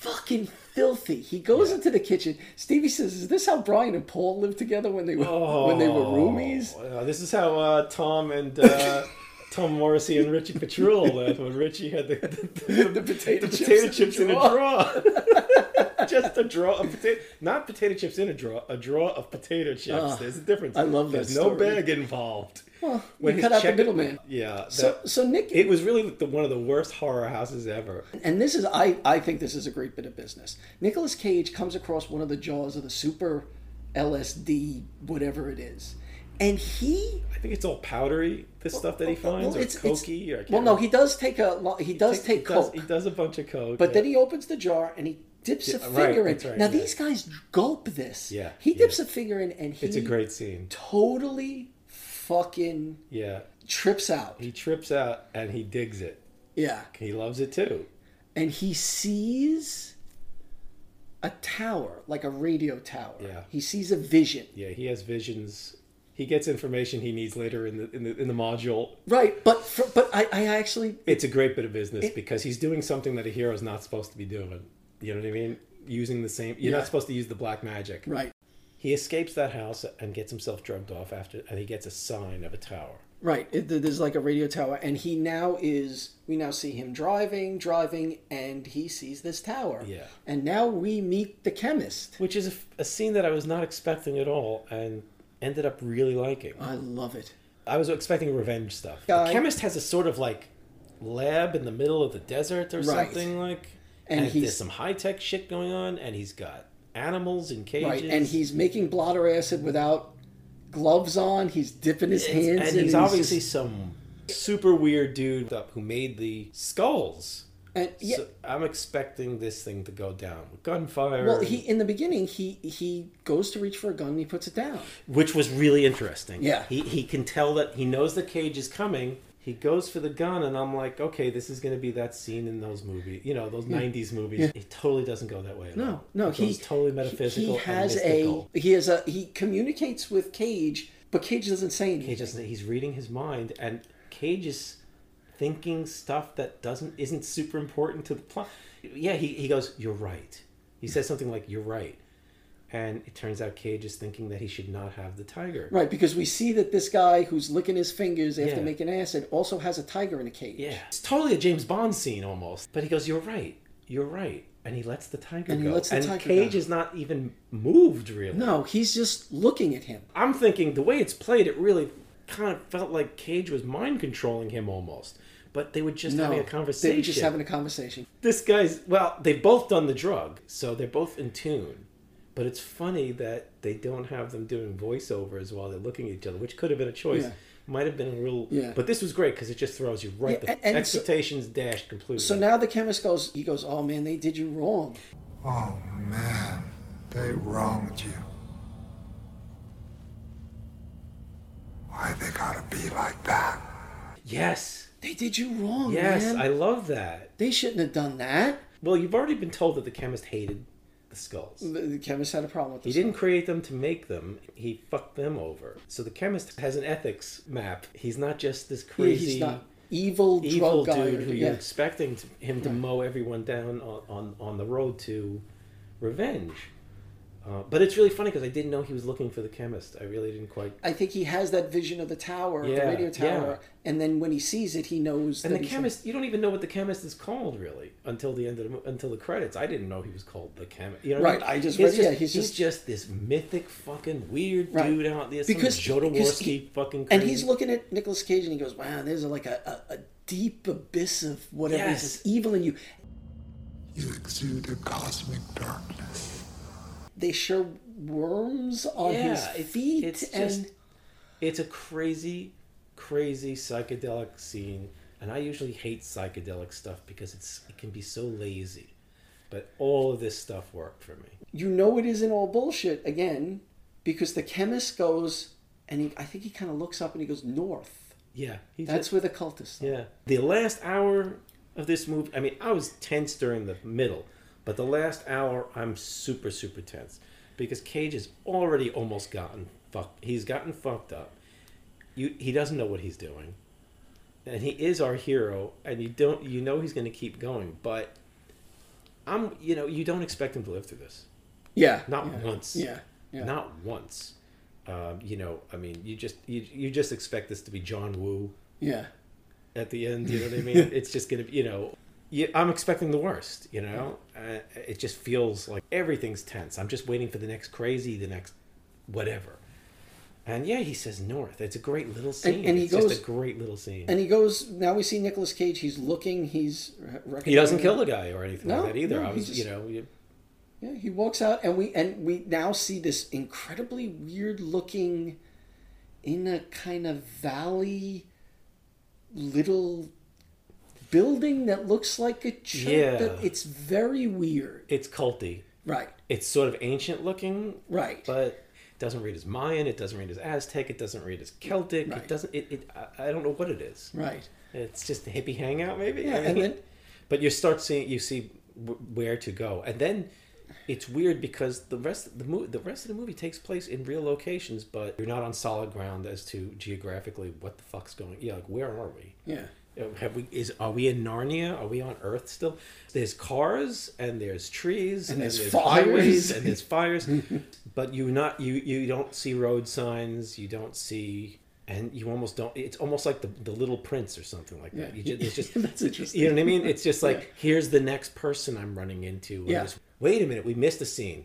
fucking filthy. He goes into the kitchen. Stevie says, "Is this how Brian and Paul lived together when they were when they were roomies?" Uh, this is how uh, tom and uh, Tom Morrissey and Richie Patrul lived when Richie had the, the, The potato the chips potato in a chips in a drawer. drawer. Just a drawer of potato, not potato chips in a drawer, a drawer of potato chips. Ah, There's a difference. I love that There's no bag involved. Well, When we cut out the middleman. Yeah. So that- so Nick it was really the, one of the worst horror houses ever. and this is I I think this is a great bit of business. Nicolas Cage comes across one of the jaws of the super LSD whatever it is. And he I think it's all powdery. This stuff that he finds, well, or it's- it's- cokey, or Well, no, he does take a he does He take does- coke. He does a bunch of coke. But yeah. then he opens the jar and he dips Yeah, a right, finger in. that's right, now yeah. these guys gulp this. Yeah, He dips a finger in and he It's a great scene. totally fucking Yeah. trips out. He trips out and he digs it. Yeah. He loves it too. And he sees a tower, like a radio tower. Yeah. He sees a vision. Yeah, he has visions. He gets information he needs later in the in the in the module. Right, but for, but I, I actually It's a great bit of business because he's doing something that a hero is not supposed to be doing. You know what I mean? Using the same. You're Yeah. not supposed to use the black magic. Right. He escapes that house and gets himself drugged off after, and he gets a sign of a tower. Right. It, there's like a radio tower, and he now is. We now see him driving, driving, and he sees this tower. Yeah. And now we meet the chemist. Which is a, a scene that I was not expecting at all, and ended up really liking. I love it. I was expecting revenge stuff. Guy- the chemist has a sort of like lab in the middle of the desert or Right. something like, And and, he's- there's some high tech shit going on, and he's got animals in cages, Right. And he's making blotter acid without gloves on. He's dipping his hands and in. he's and obviously just- some super weird dude up who made the skulls. And yeah, So I'm expecting this thing to go down with gunfire. well, he in the beginning he he goes to reach for a gun and he puts it down. which was really interesting. Yeah. he he can tell that he knows the cage is coming. He goes for the gun, and I'm like, okay, this is going to be that scene in those movies, you know, those Yeah. '90s movies. Yeah. It totally doesn't go that way. At No, all. no, he's totally metaphysical. He has a he has a he communicates with Cage, but Cage doesn't say anything. Cage doesn't. He's reading his mind, and Cage is thinking stuff that doesn't isn't super important to the plot. Yeah, he, he goes, "You're right." He says something like, "You're right," and it turns out Cage is thinking that he should not have the tiger. Right, because we see that this guy who's licking his fingers after Yeah. making acid also has a tiger in a cage. Yeah, it's totally a James Bond scene almost. But he goes, "You're right, you're right," and he lets the tiger And he go. lets the and tiger Cage go. is not even moved really. No, he's just looking at him. I'm thinking the way it's played, it really kind of felt like Cage was mind controlling him almost. But they were just no, having a conversation. They were just having a conversation. this guy's well, they've both done the drug, so they're both in tune. But it's funny that they don't have them doing voiceovers while they're looking at each other, which could have been a choice. Yeah. Might have been a real. Yeah. But this was great because it just throws you right. Yeah, the and- and so- expectations dashed completely. So now the chemist goes, he goes, oh man, they did you wrong. Oh man, they wronged you. Why they gotta be like that? yes, They did you wrong, yes, man. I love that. They shouldn't have done that. Well, you've already been told that the chemist hated the skulls. The, the chemist had a problem with He this. didn't create them to make them. He fucked them over. So the chemist has an ethics map. He's not just this crazy he's not evil, evil drug guy. dude who yeah. you're expecting to, him to Right. mow everyone down on, on, on the road to revenge. Uh, but it's really funny because I didn't know he was looking for the chemist. I really didn't quite. I think he has that vision of the tower, of the radio tower, yeah. and then when he sees it, he knows. And that the he's- chemist, you don't even know what the chemist is called really until the end of the until the credits. I didn't know he was called the chemist. You know Right, I, mean? I just He's read- yeah, he's just- just this mythic fucking weird Right. dude out there. because some because Jodorowsky he- fucking. and he's looking at Nicolas Cage and he goes, "Wow, there's like a, a, a deep abyss of whatever Yes. is evil in you." You exude a cosmic darkness. They show worms on his it's- feet, It's and just, it's a crazy, crazy psychedelic scene, and I usually hate psychedelic stuff because it's it can be so lazy. But all of this stuff worked for me. you know it isn't all bullshit again, because the chemist goes and he, I think he kind of looks up and he goes north. Yeah, That's where the cultists. are. Yeah. The last hour of this movie, I mean, I was tense during the middle, but the last hour, I'm super, super tense because Cage has already almost gotten fucked. He's gotten fucked up. You, he doesn't know what he's doing, and he is our hero, and you don't, you know, he's going to keep going, but I'm, you know, you don't expect him to live through this. Yeah, Not yeah, once. yeah, yeah. Not once. Um, you know, I mean, you just you, you just expect this to be John Woo Yeah. at the end. You know what I mean? it's just gonna, be, you know, you, I'm expecting the worst. You know, uh, it just feels like everything's tense. I'm just waiting for the next crazy, the next whatever. And yeah, he says north. It's a great little scene. and he it's goes- just a great little scene. And he goes. Now we see Nicolas Cage. He's looking. He's. he doesn't kill the guy or anything No, like that either. no, I he was, just- you know, you, Yeah, he walks out, and we and we now see this incredibly weird looking, in a kind of valley, little building that looks like a church. Yeah. That it's very weird. it's culty. Right. It's sort of ancient looking. Right. But it doesn't read as Mayan. It doesn't read as Aztec. It doesn't read as Celtic. Right. It doesn't. It, it. I- don't know what it is. Right. It's just a hippie hangout, maybe. Yeah, I and then- but you start seeing, you see where to go, and then it's weird because the rest of the movie, the rest of the movie takes place in real locations, but you're not on solid ground as to geographically what the fuck's going. Yeah, like where are we? Yeah. Uh, Have we is are we in Narnia? Are we on Earth still? There's cars and there's trees And there's highways fires. and there's fires, but you not you you don't see road signs. You don't see. And you almost don't. It's almost like the, the Little Prince or something like that. Yeah. You just, it's just That's interesting. You know what I mean? It's just like Yeah. here's the next person I'm running into. Yeah. just- Wait a minute, we missed a scene.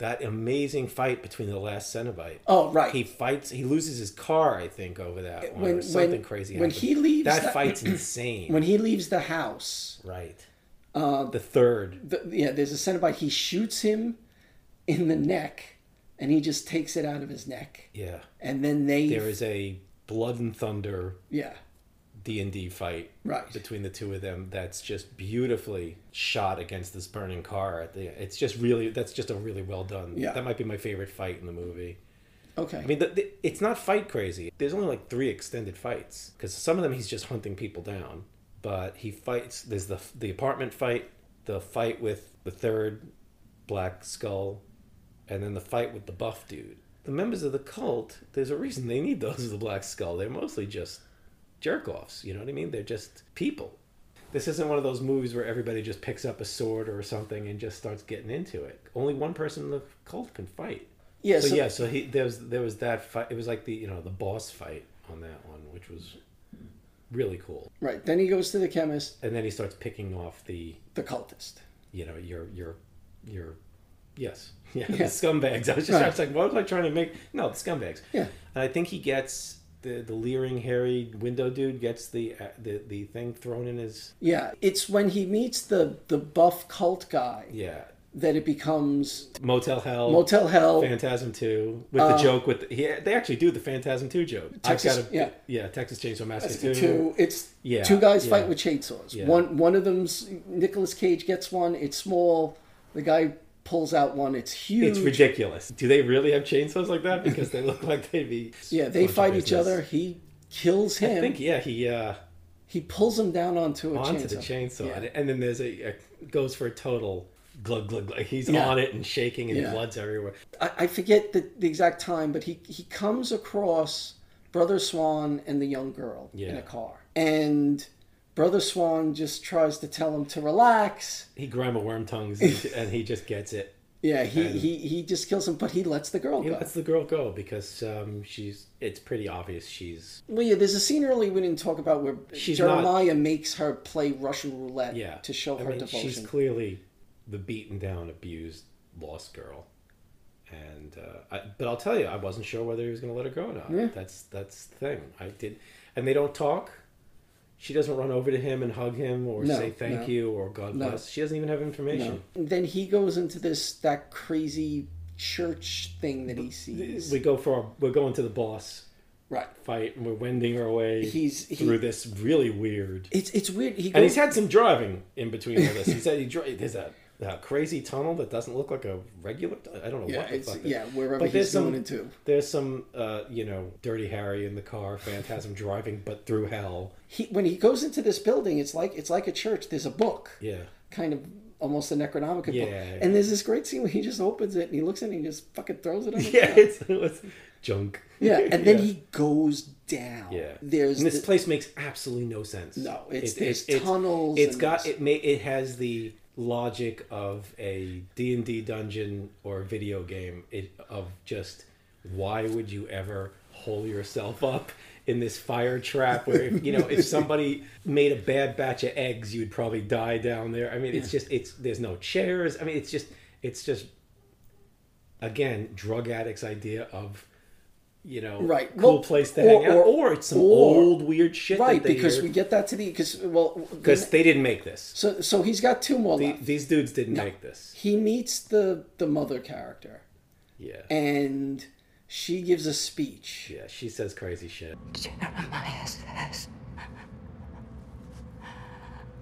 That amazing fight between the last Cenobite. Oh, right. He fights. He loses his car, I think, over that. one, When- or something when- crazy. when happened. he leaves that that- fight's insane. When he leaves the house, right. uh, The third. the, yeah, there's a Cenobite. He shoots him in the neck, and he just takes it out of his neck. Yeah. And then they. There is a blood and thunder. Yeah. D and D fight Right. between the two of them. That's just beautifully shot against this burning car. It's just really that's just a really well done. Yeah. That might be my favorite fight in the movie. Okay. I mean, the, the, it's not fight crazy. There's only like three extended fights because some of them he's just hunting people down. But he fights. There's the the apartment fight, the fight with the third Black Skull, and then the fight with the buff dude. The members of the cult. There's a reason they need those as the Black Skull. They're mostly just jerk offs. You know what I mean? They're just people. This isn't one of those movies where everybody just picks up a sword or something and just starts getting into it. Only one person in the cult can fight. Yeah, So, so- yeah. So he there was there was that fight. It was like the you know the boss fight on that one, which was really cool. Right. Then he goes to the chemist, And then he starts picking off the the cultist. you know your your your yes yeah, Yeah. the scumbags. I was just Right. I was like, what was I trying to make? No, the scumbags. Yeah. And I think he gets the the leering hairy window dude gets the uh, the the thing thrown in his Yeah, it's when he meets the the buff cult guy yeah that it becomes Motel Hell, Motel Hell. Phantasm Two with Uh, the joke with the, he, they actually do the Phantasm Two joke. Texas- I've got a, yeah. yeah Texas Chainsaw Massacre Two. It's yeah two guys yeah. fight with chainsaws. Yeah. One one of them's Nicolas Cage gets one. It's small. The guy pulls out one. It's huge. It's ridiculous. Do they really have chainsaws like that? Because they look like they'd be. Yeah, they fight each other. He kills him. I think yeah he uh He pulls him down onto a onto chainsaw. the chainsaw, Yeah. and, then there's a, a goes for a total glug glug glug. He's Yeah. on it and shaking, and Yeah. blood's everywhere. I, I forget the, the exact time, but he he comes across Brother Swan and the young girl in a car, and Brother Swan just tries to tell him to relax. He grandma worm tongues, and, he just gets it. Yeah, he, And- he he just kills him, but he lets the girl He go. lets the girl go because um, she's. It's pretty obvious she's. Well, yeah, there's a scene early we didn't talk about where She's Jeremiah makes her play Russian roulette Yeah, to show I her mean, devotion. She's clearly the beaten down, abused, lost girl. And uh, I, but I'll tell you, I wasn't sure whether he was going to let her go or not. Yeah. That's that's the thing. I did, and they don't talk. She doesn't run over to him and hug him or No, say thank no. you or God No. bless. She doesn't even have information. Then he goes into this that crazy church thing that he sees. We go for our, we're going to the boss right fight and we're wending our way He's- he- through this really weird. It's it's weird. He and he's had some driving in between all this. He said he dri- there's a, a crazy tunnel that doesn't look like a regular. I don't know Yeah, what the fuck. yeah, wherever but he's some, going into. There's some, uh, you know, Dirty Harry in the car, Phantasm driving, but through hell. he when he goes into this building, it's like it's like a church. There's a book, Yeah. kind of almost a Necronomicon book, Yeah, yeah. and there's this great scene where he just opens it and he looks in and he just fucking throws it on the Yeah, it's, it's junk. Yeah, and then Yeah. he goes down. Yeah, There's and this the- place makes absolutely no sense. No, it's- It- it's- tunnels It's got it. May it has the logic of a D and D dungeon or video game. It of just why would you ever hole yourself up in this fire trap where if, you know if somebody made a bad batch of eggs you'd probably die down there i mean it's just it's there's no chairs i mean it's just it's just again drug addicts idea of you know right. cool Well, place to hang out or it's some or- old weird shit right that they because hear. we get that to the because well because they didn't make this. So so he's got two more The- left. these dudes didn't No. make this. he meets the the mother character. Yeah. And she gives a speech. Yeah she says crazy shit. Did you know what Jeremiah says,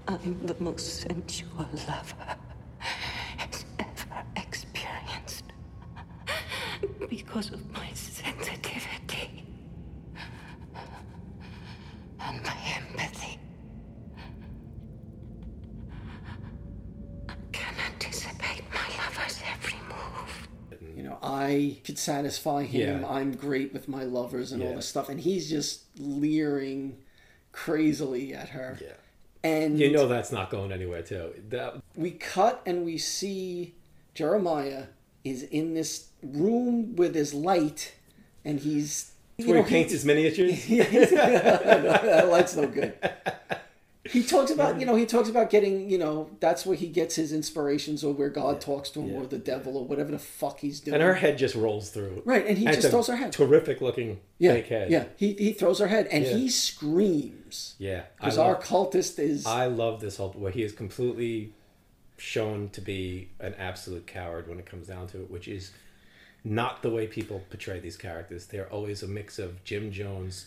I'm the most sensual lover. He's ever experienced because of my sensitivity and my empathy. I can anticipate my lover's every move. you know i could satisfy him Yeah. i'm great with my lovers and all this stuff and he's just leering crazily at her yeah and you know that's not going anywhere too that we cut and we see Jeremiah is in this room with his light, and he's That's where he paints his miniatures? Yeah, he's- that light's no good. He talks about you know he talks about getting you know that's where he gets his inspirations or where God talks to him or the devil or whatever the fuck he's doing. and her head just rolls through Right, and he it's just throws her head. terrific looking yeah, fake head yeah. He he throws her head and Yeah. he screams. Yeah, because our cultist is I love this whole where he is completely shown to be an absolute coward when it comes down to it, which is not the way people portray these characters. They're always a mix of Jim Jones,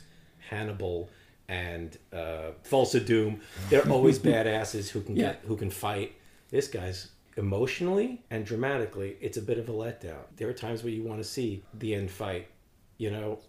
Hannibal, and uh, Thulsa Doom. They're always badasses who can Yeah. get who can fight. This guy's emotionally and dramatically, it's a bit of a letdown. There are times where you want to see the end fight. You know,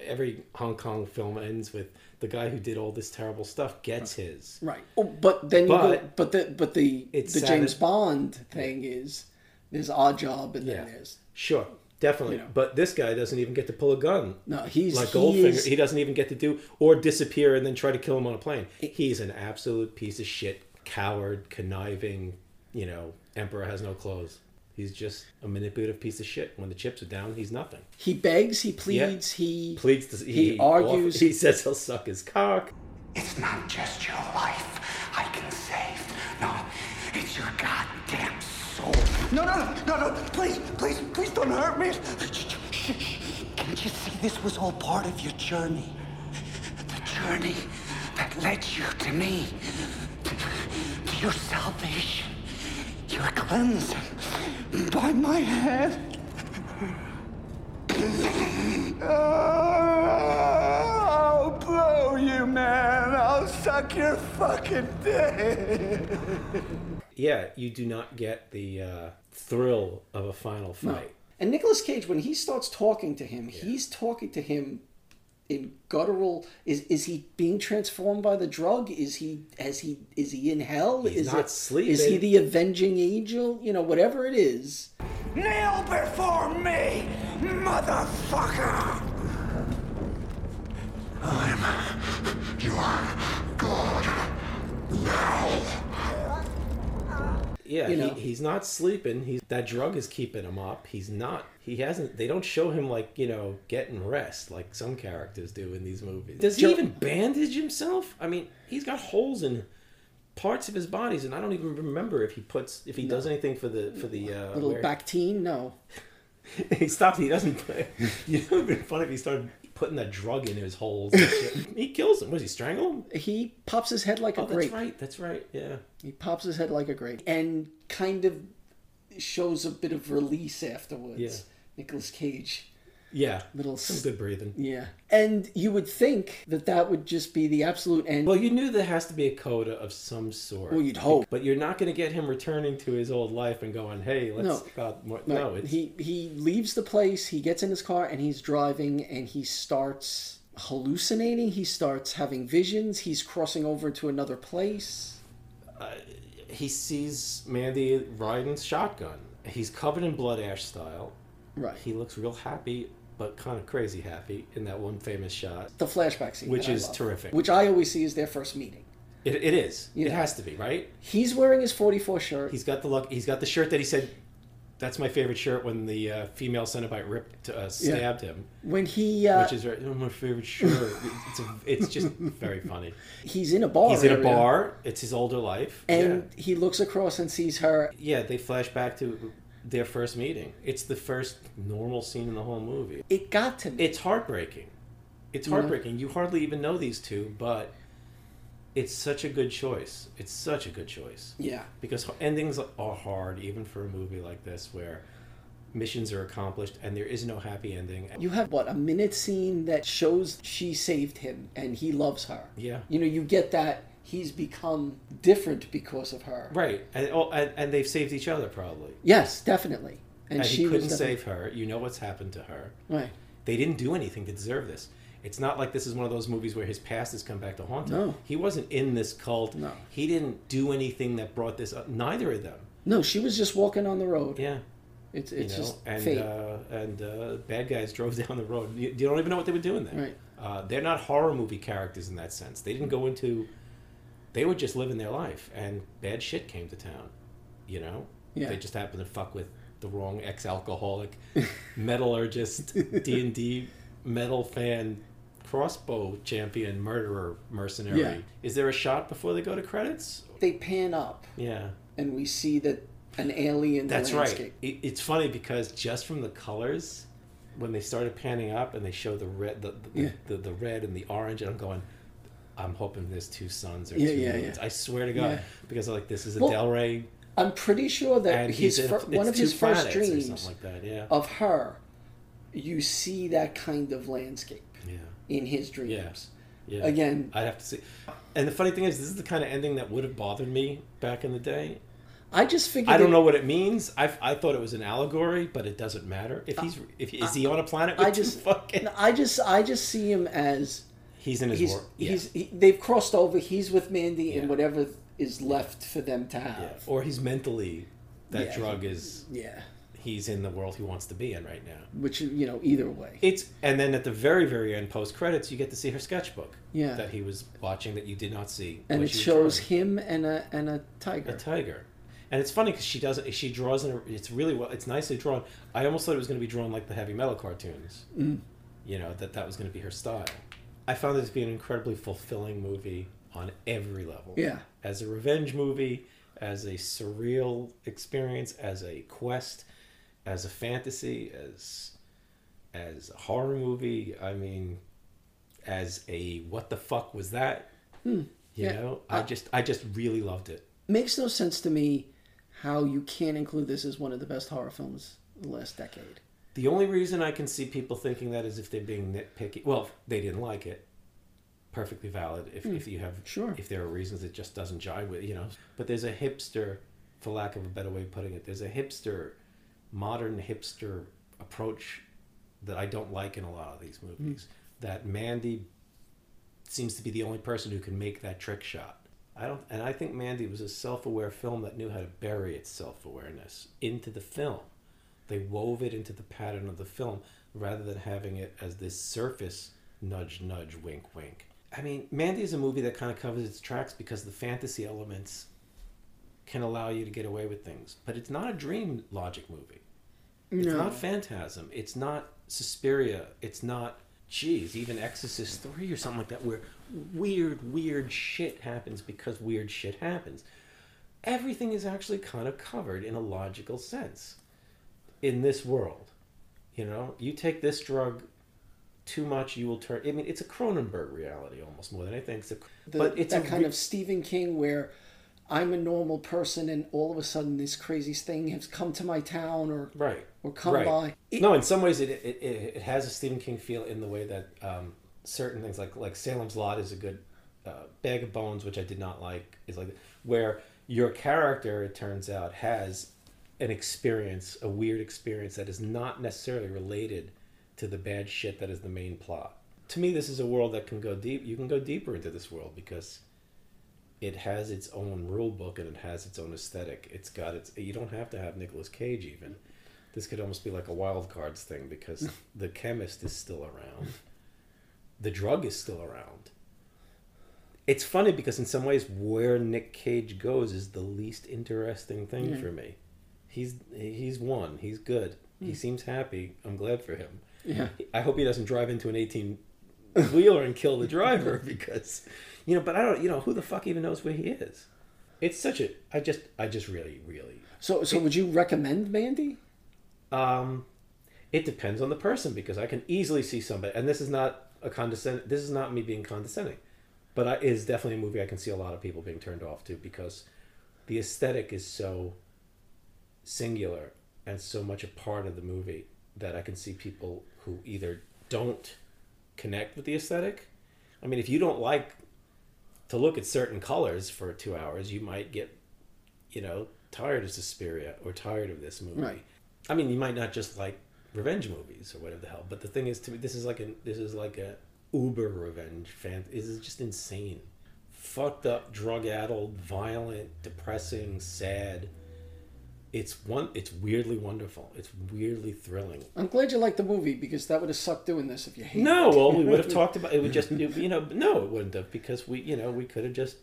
every Hong Kong film ends with the guy who did all this terrible stuff gets his. Right. Oh, but then you go, But but the but the it's the James Bond thing is there's Oddjob and then there's Sure. Definitely, You know. but this guy doesn't even get to pull a gun. No, he's- like he Goldfinger. is- He doesn't even get to do or disappear and then try to kill him on a plane. He's an absolute piece of shit, coward, conniving. You know, emperor has no clothes. He's just a manipulative piece of shit. When the chips are down, he's nothing. He begs, he pleads, he Pleads. To, he, argues. He says he'll suck his cock. It's not just your life No, no, no, no, no. Please, please, please don't hurt me. Can't you see this was all part of your journey? The journey that led you to me, to, your salvation, your cleansing by my hand. I'll blow you, man. I'll suck your fucking dick. Yeah, you do not get the uh, thrill of a final No. fight. And Nicolas Cage, when he starts talking to him, he's talking to him in guttural. Is is he being transformed by the drug? Is he has he is he in hell? He's is not it, sleeping. Is he the avenging angel? You know, whatever it is. Kneel before me, motherfucker. Yeah, You know. he, he's not sleeping. He's that drug is keeping him up. He's not. He hasn't. They don't show him like you know getting rest like some characters do in these movies. Does he Joe- even bandage himself? I mean, he's got holes in parts of his bodies, and I don't even remember if he puts if he does anything for the for the uh, Little where- Bactine? No. he stops. He doesn't. Put, you know, it'd been funny if he started putting that drug in his holes. he kills him. Was he strangle him? He pops his head like a Oh, that's grape. right. That's right. Yeah. He pops his head like a grape and kind of shows a bit of release afterwards. Yeah. Nicolas Cage. Yeah. Little Some good breathing. Yeah. And you would think that that would just be the absolute end. Well, you knew there has to be a coda of some sort. Well, you'd hope. But you're not going to get him returning to his old life and going, "Hey, let's No. More. No." It's he he leaves the place. He gets in his car and he's driving and he starts hallucinating. He starts having visions. He's crossing over to another place. Uh, he sees Mandy riding shotgun. He's covered in blood ash style. Right. He looks real happy, but kind of crazy happy in that one famous shot. The flashback scene, which is love, terrific. Which I always see as their first meeting. It, it is. You It know. has to be right. He's wearing his 44 shirt. He's got the look. He's got the shirt that he said. That's my favorite shirt. When the uh, female Cenobite ripped, uh, stabbed him, When he uh, which is right, oh, my favorite shirt. it's a, it's just very funny. he's in a bar. He's in a bar. It's his older life. and he looks across and sees her. yeah, they flash back to their first meeting. It's the first normal scene in the whole movie. It got to me. It's heartbreaking. It's heartbreaking. You hardly even know these two, but it's such a good choice. It's such a good choice. Yeah. Because endings are hard, even for a movie like this, where missions are accomplished and there is no happy ending. You have what a minute scene that shows she saved him and he loves her. Yeah. You know, you get that he's become different because of her. Right, and, oh, and and they've saved each other probably. Yes, definitely. And, And, he couldn't save her. You know what's happened to her. Right. They didn't do anything to deserve this. It's not like this is one of those movies where his past has come back to haunt him. No. He wasn't in this cult. No. He didn't do anything that brought this up. Neither of them. No, she was just walking on the road. Yeah. It's You it's know, just and fate. uh, and uh, bad guys drove down the road. You, you don't even know what they were doing there. Right. Uh, they're not horror movie characters in that sense. They didn't go into. They were just living their life, and bad shit came to town. You know. Yeah. They just happened to fuck with the wrong ex-alcoholic, metallurgist, D and D metal fan, crossbow champion, murderer, mercenary. Yeah. Is there a shot before they go to credits? they pan up Yeah. and we see that an alien That's landscape. right. It, it's funny because just from the colors, when they started panning up and they show the red, the the, Yeah. the, the red and the orange, and I'm going, I'm hoping there's two suns or Yeah, two yeah, moons. yeah. I swear to God, because I'm like this is a Well, Del Rey, I'm pretty sure that his he's in, fir- it's one of his first dreams like that. Yeah. of her, you see that kind of landscape Yeah. in his dreams. Yeah. Again, I'd have to see. And the funny thing is, this is the kind of ending that would have bothered me back in the day. I just figured. I don't it- know what it means. I, I thought it was an allegory, but it doesn't matter. If he's if is he on a planet with I just fucking I just I just see him as he's in his he's work. Yeah. he's he, they've crossed over. He's with Mandy and whatever is left for them to have. or he's mentally that Yeah, drug is Yeah. he's in the world he wants to be in right now. Which you know, either way. It's and then at the very very end post credits you get to see her sketchbook. Yeah. That he was watching that you did not see. and it shows him and a and a tiger. a tiger. And it's funny because she does it. She draws in. A, it's really well. It's nicely drawn. I almost thought it was going to be drawn like the heavy metal cartoons. Mm. You know that that was going to be her style. I found this to be an incredibly fulfilling movie on every level. Yeah. As a revenge movie, as a surreal experience, as a quest, as a fantasy, as as a horror movie. I mean, as a what the fuck was that? Hmm. You Yeah. know, I Uh, just I just really loved it. Makes no sense to me how you can't include this as one of the best horror films of the last decade. The only reason I can see people thinking that is if they're being nitpicky. Well, if they didn't like it. Perfectly valid. If, Hmm. if you have, Sure. If there are reasons it just doesn't jive with, you know. But there's a hipster, for lack of a better way of putting it, there's a hipster, modern hipster approach that I don't like in a lot of these movies. That Mandy seems to be the only person who can make that trick shot. I don't, and I think Mandy was a self-aware film that knew how to bury its self-awareness into the film. They wove it into the pattern of the film rather than having it as this surface nudge, nudge, wink, wink. I mean, Mandy is a movie that kind of covers its tracks because the fantasy elements can allow you to get away with things, but it's not a dream logic movie. It's No. not Phantasm. It's not Suspiria. It's not, geez, even Exorcist 3 or something like that, where weird, weird shit happens because weird shit happens. Everything is actually kind of covered in a logical sense in this world. You know, you take this drug too much, you will turn. I mean, it's a Cronenberg reality almost more than anything. It's a, The, but it's that a kind re- of Stephen King where I'm a normal person and all of a sudden this crazy thing has come to my town or right or come right. by. no, in some ways it, it it it has a Stephen King feel in the way that um, certain things like like Salem's Lot is a good uh, Bag of Bones, which I did not like, is like where your character it turns out has an experience, a weird experience that is not necessarily related to the bad shit that is the main plot. To me, this is a world that can go deep. You can go deeper into this world because it has its own rule book and it has its own aesthetic. It's got its. You don't have to have Nicolas Cage even. This could almost be like a wild cards thing because the chemist is still around, the drug is still around. It's funny because in some ways, where Nick Cage goes is the least interesting thing Yeah. for me. He's he's won. He's good. He Mm. seems happy. I'm glad for him. Yeah. I hope he doesn't drive into an 18 wheeler and kill the driver because you know. But I don't. You know who the fuck even knows where he is. It's such a. I just. I just really, really. So so would you recommend Mandy? Um, it depends on the person because I can easily see somebody, and this is not a condescend. This is not me being condescending, but I, it is definitely a movie I can see a lot of people being turned off to because the aesthetic is so singular and so much a part of the movie that I can see people who either don't connect with the aesthetic. I mean, if you don't like to look at certain colors for two hours, you might get, you know, tired of Suspiria or tired of this movie. Right. I mean, you might not just like revenge movies or whatever the hell, but the thing is, to me, this is like a this is like a uber revenge fan. This is just insane, fucked up, drug addled, violent, depressing, sad. It's one. It's weirdly wonderful. It's weirdly thrilling. I'm glad you liked the movie because that would have sucked doing this if you hated it. No, it. well, we would have talked about it. Would just it, you know, no, it wouldn't have because we, you know, we could have just.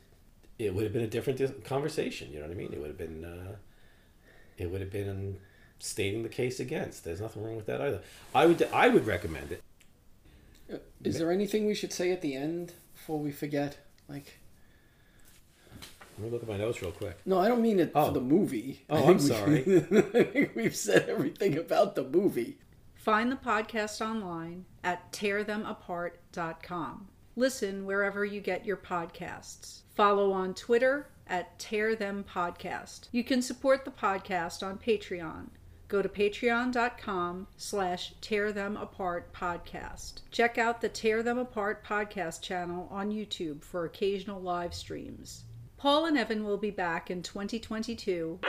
It would have been a different conversation. You know what I mean? It would have been. Uh, it would have been stating the case against. There's nothing wrong with that either. I would. I would recommend it. Is there anything we should say at the end before we forget? Like, Let me look at my notes real quick. no, I don't mean it Oh. for the movie. Oh, I I'm think we- sorry. I think we've said everything about the movie. Find the podcast online at tearthemapart.com. Listen wherever you get your podcasts. Follow on Twitter at Tear Them Podcast. You can support the podcast on Patreon. Go to patreon.com slash tear them apart podcast. Check out the Tear Them Apart podcast channel on YouTube for occasional live streams. Paul and Evan will be back in 2022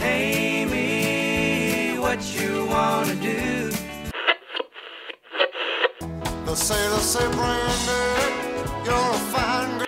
Amy, what you wanna do? Say, Brandy, you're a fine girl.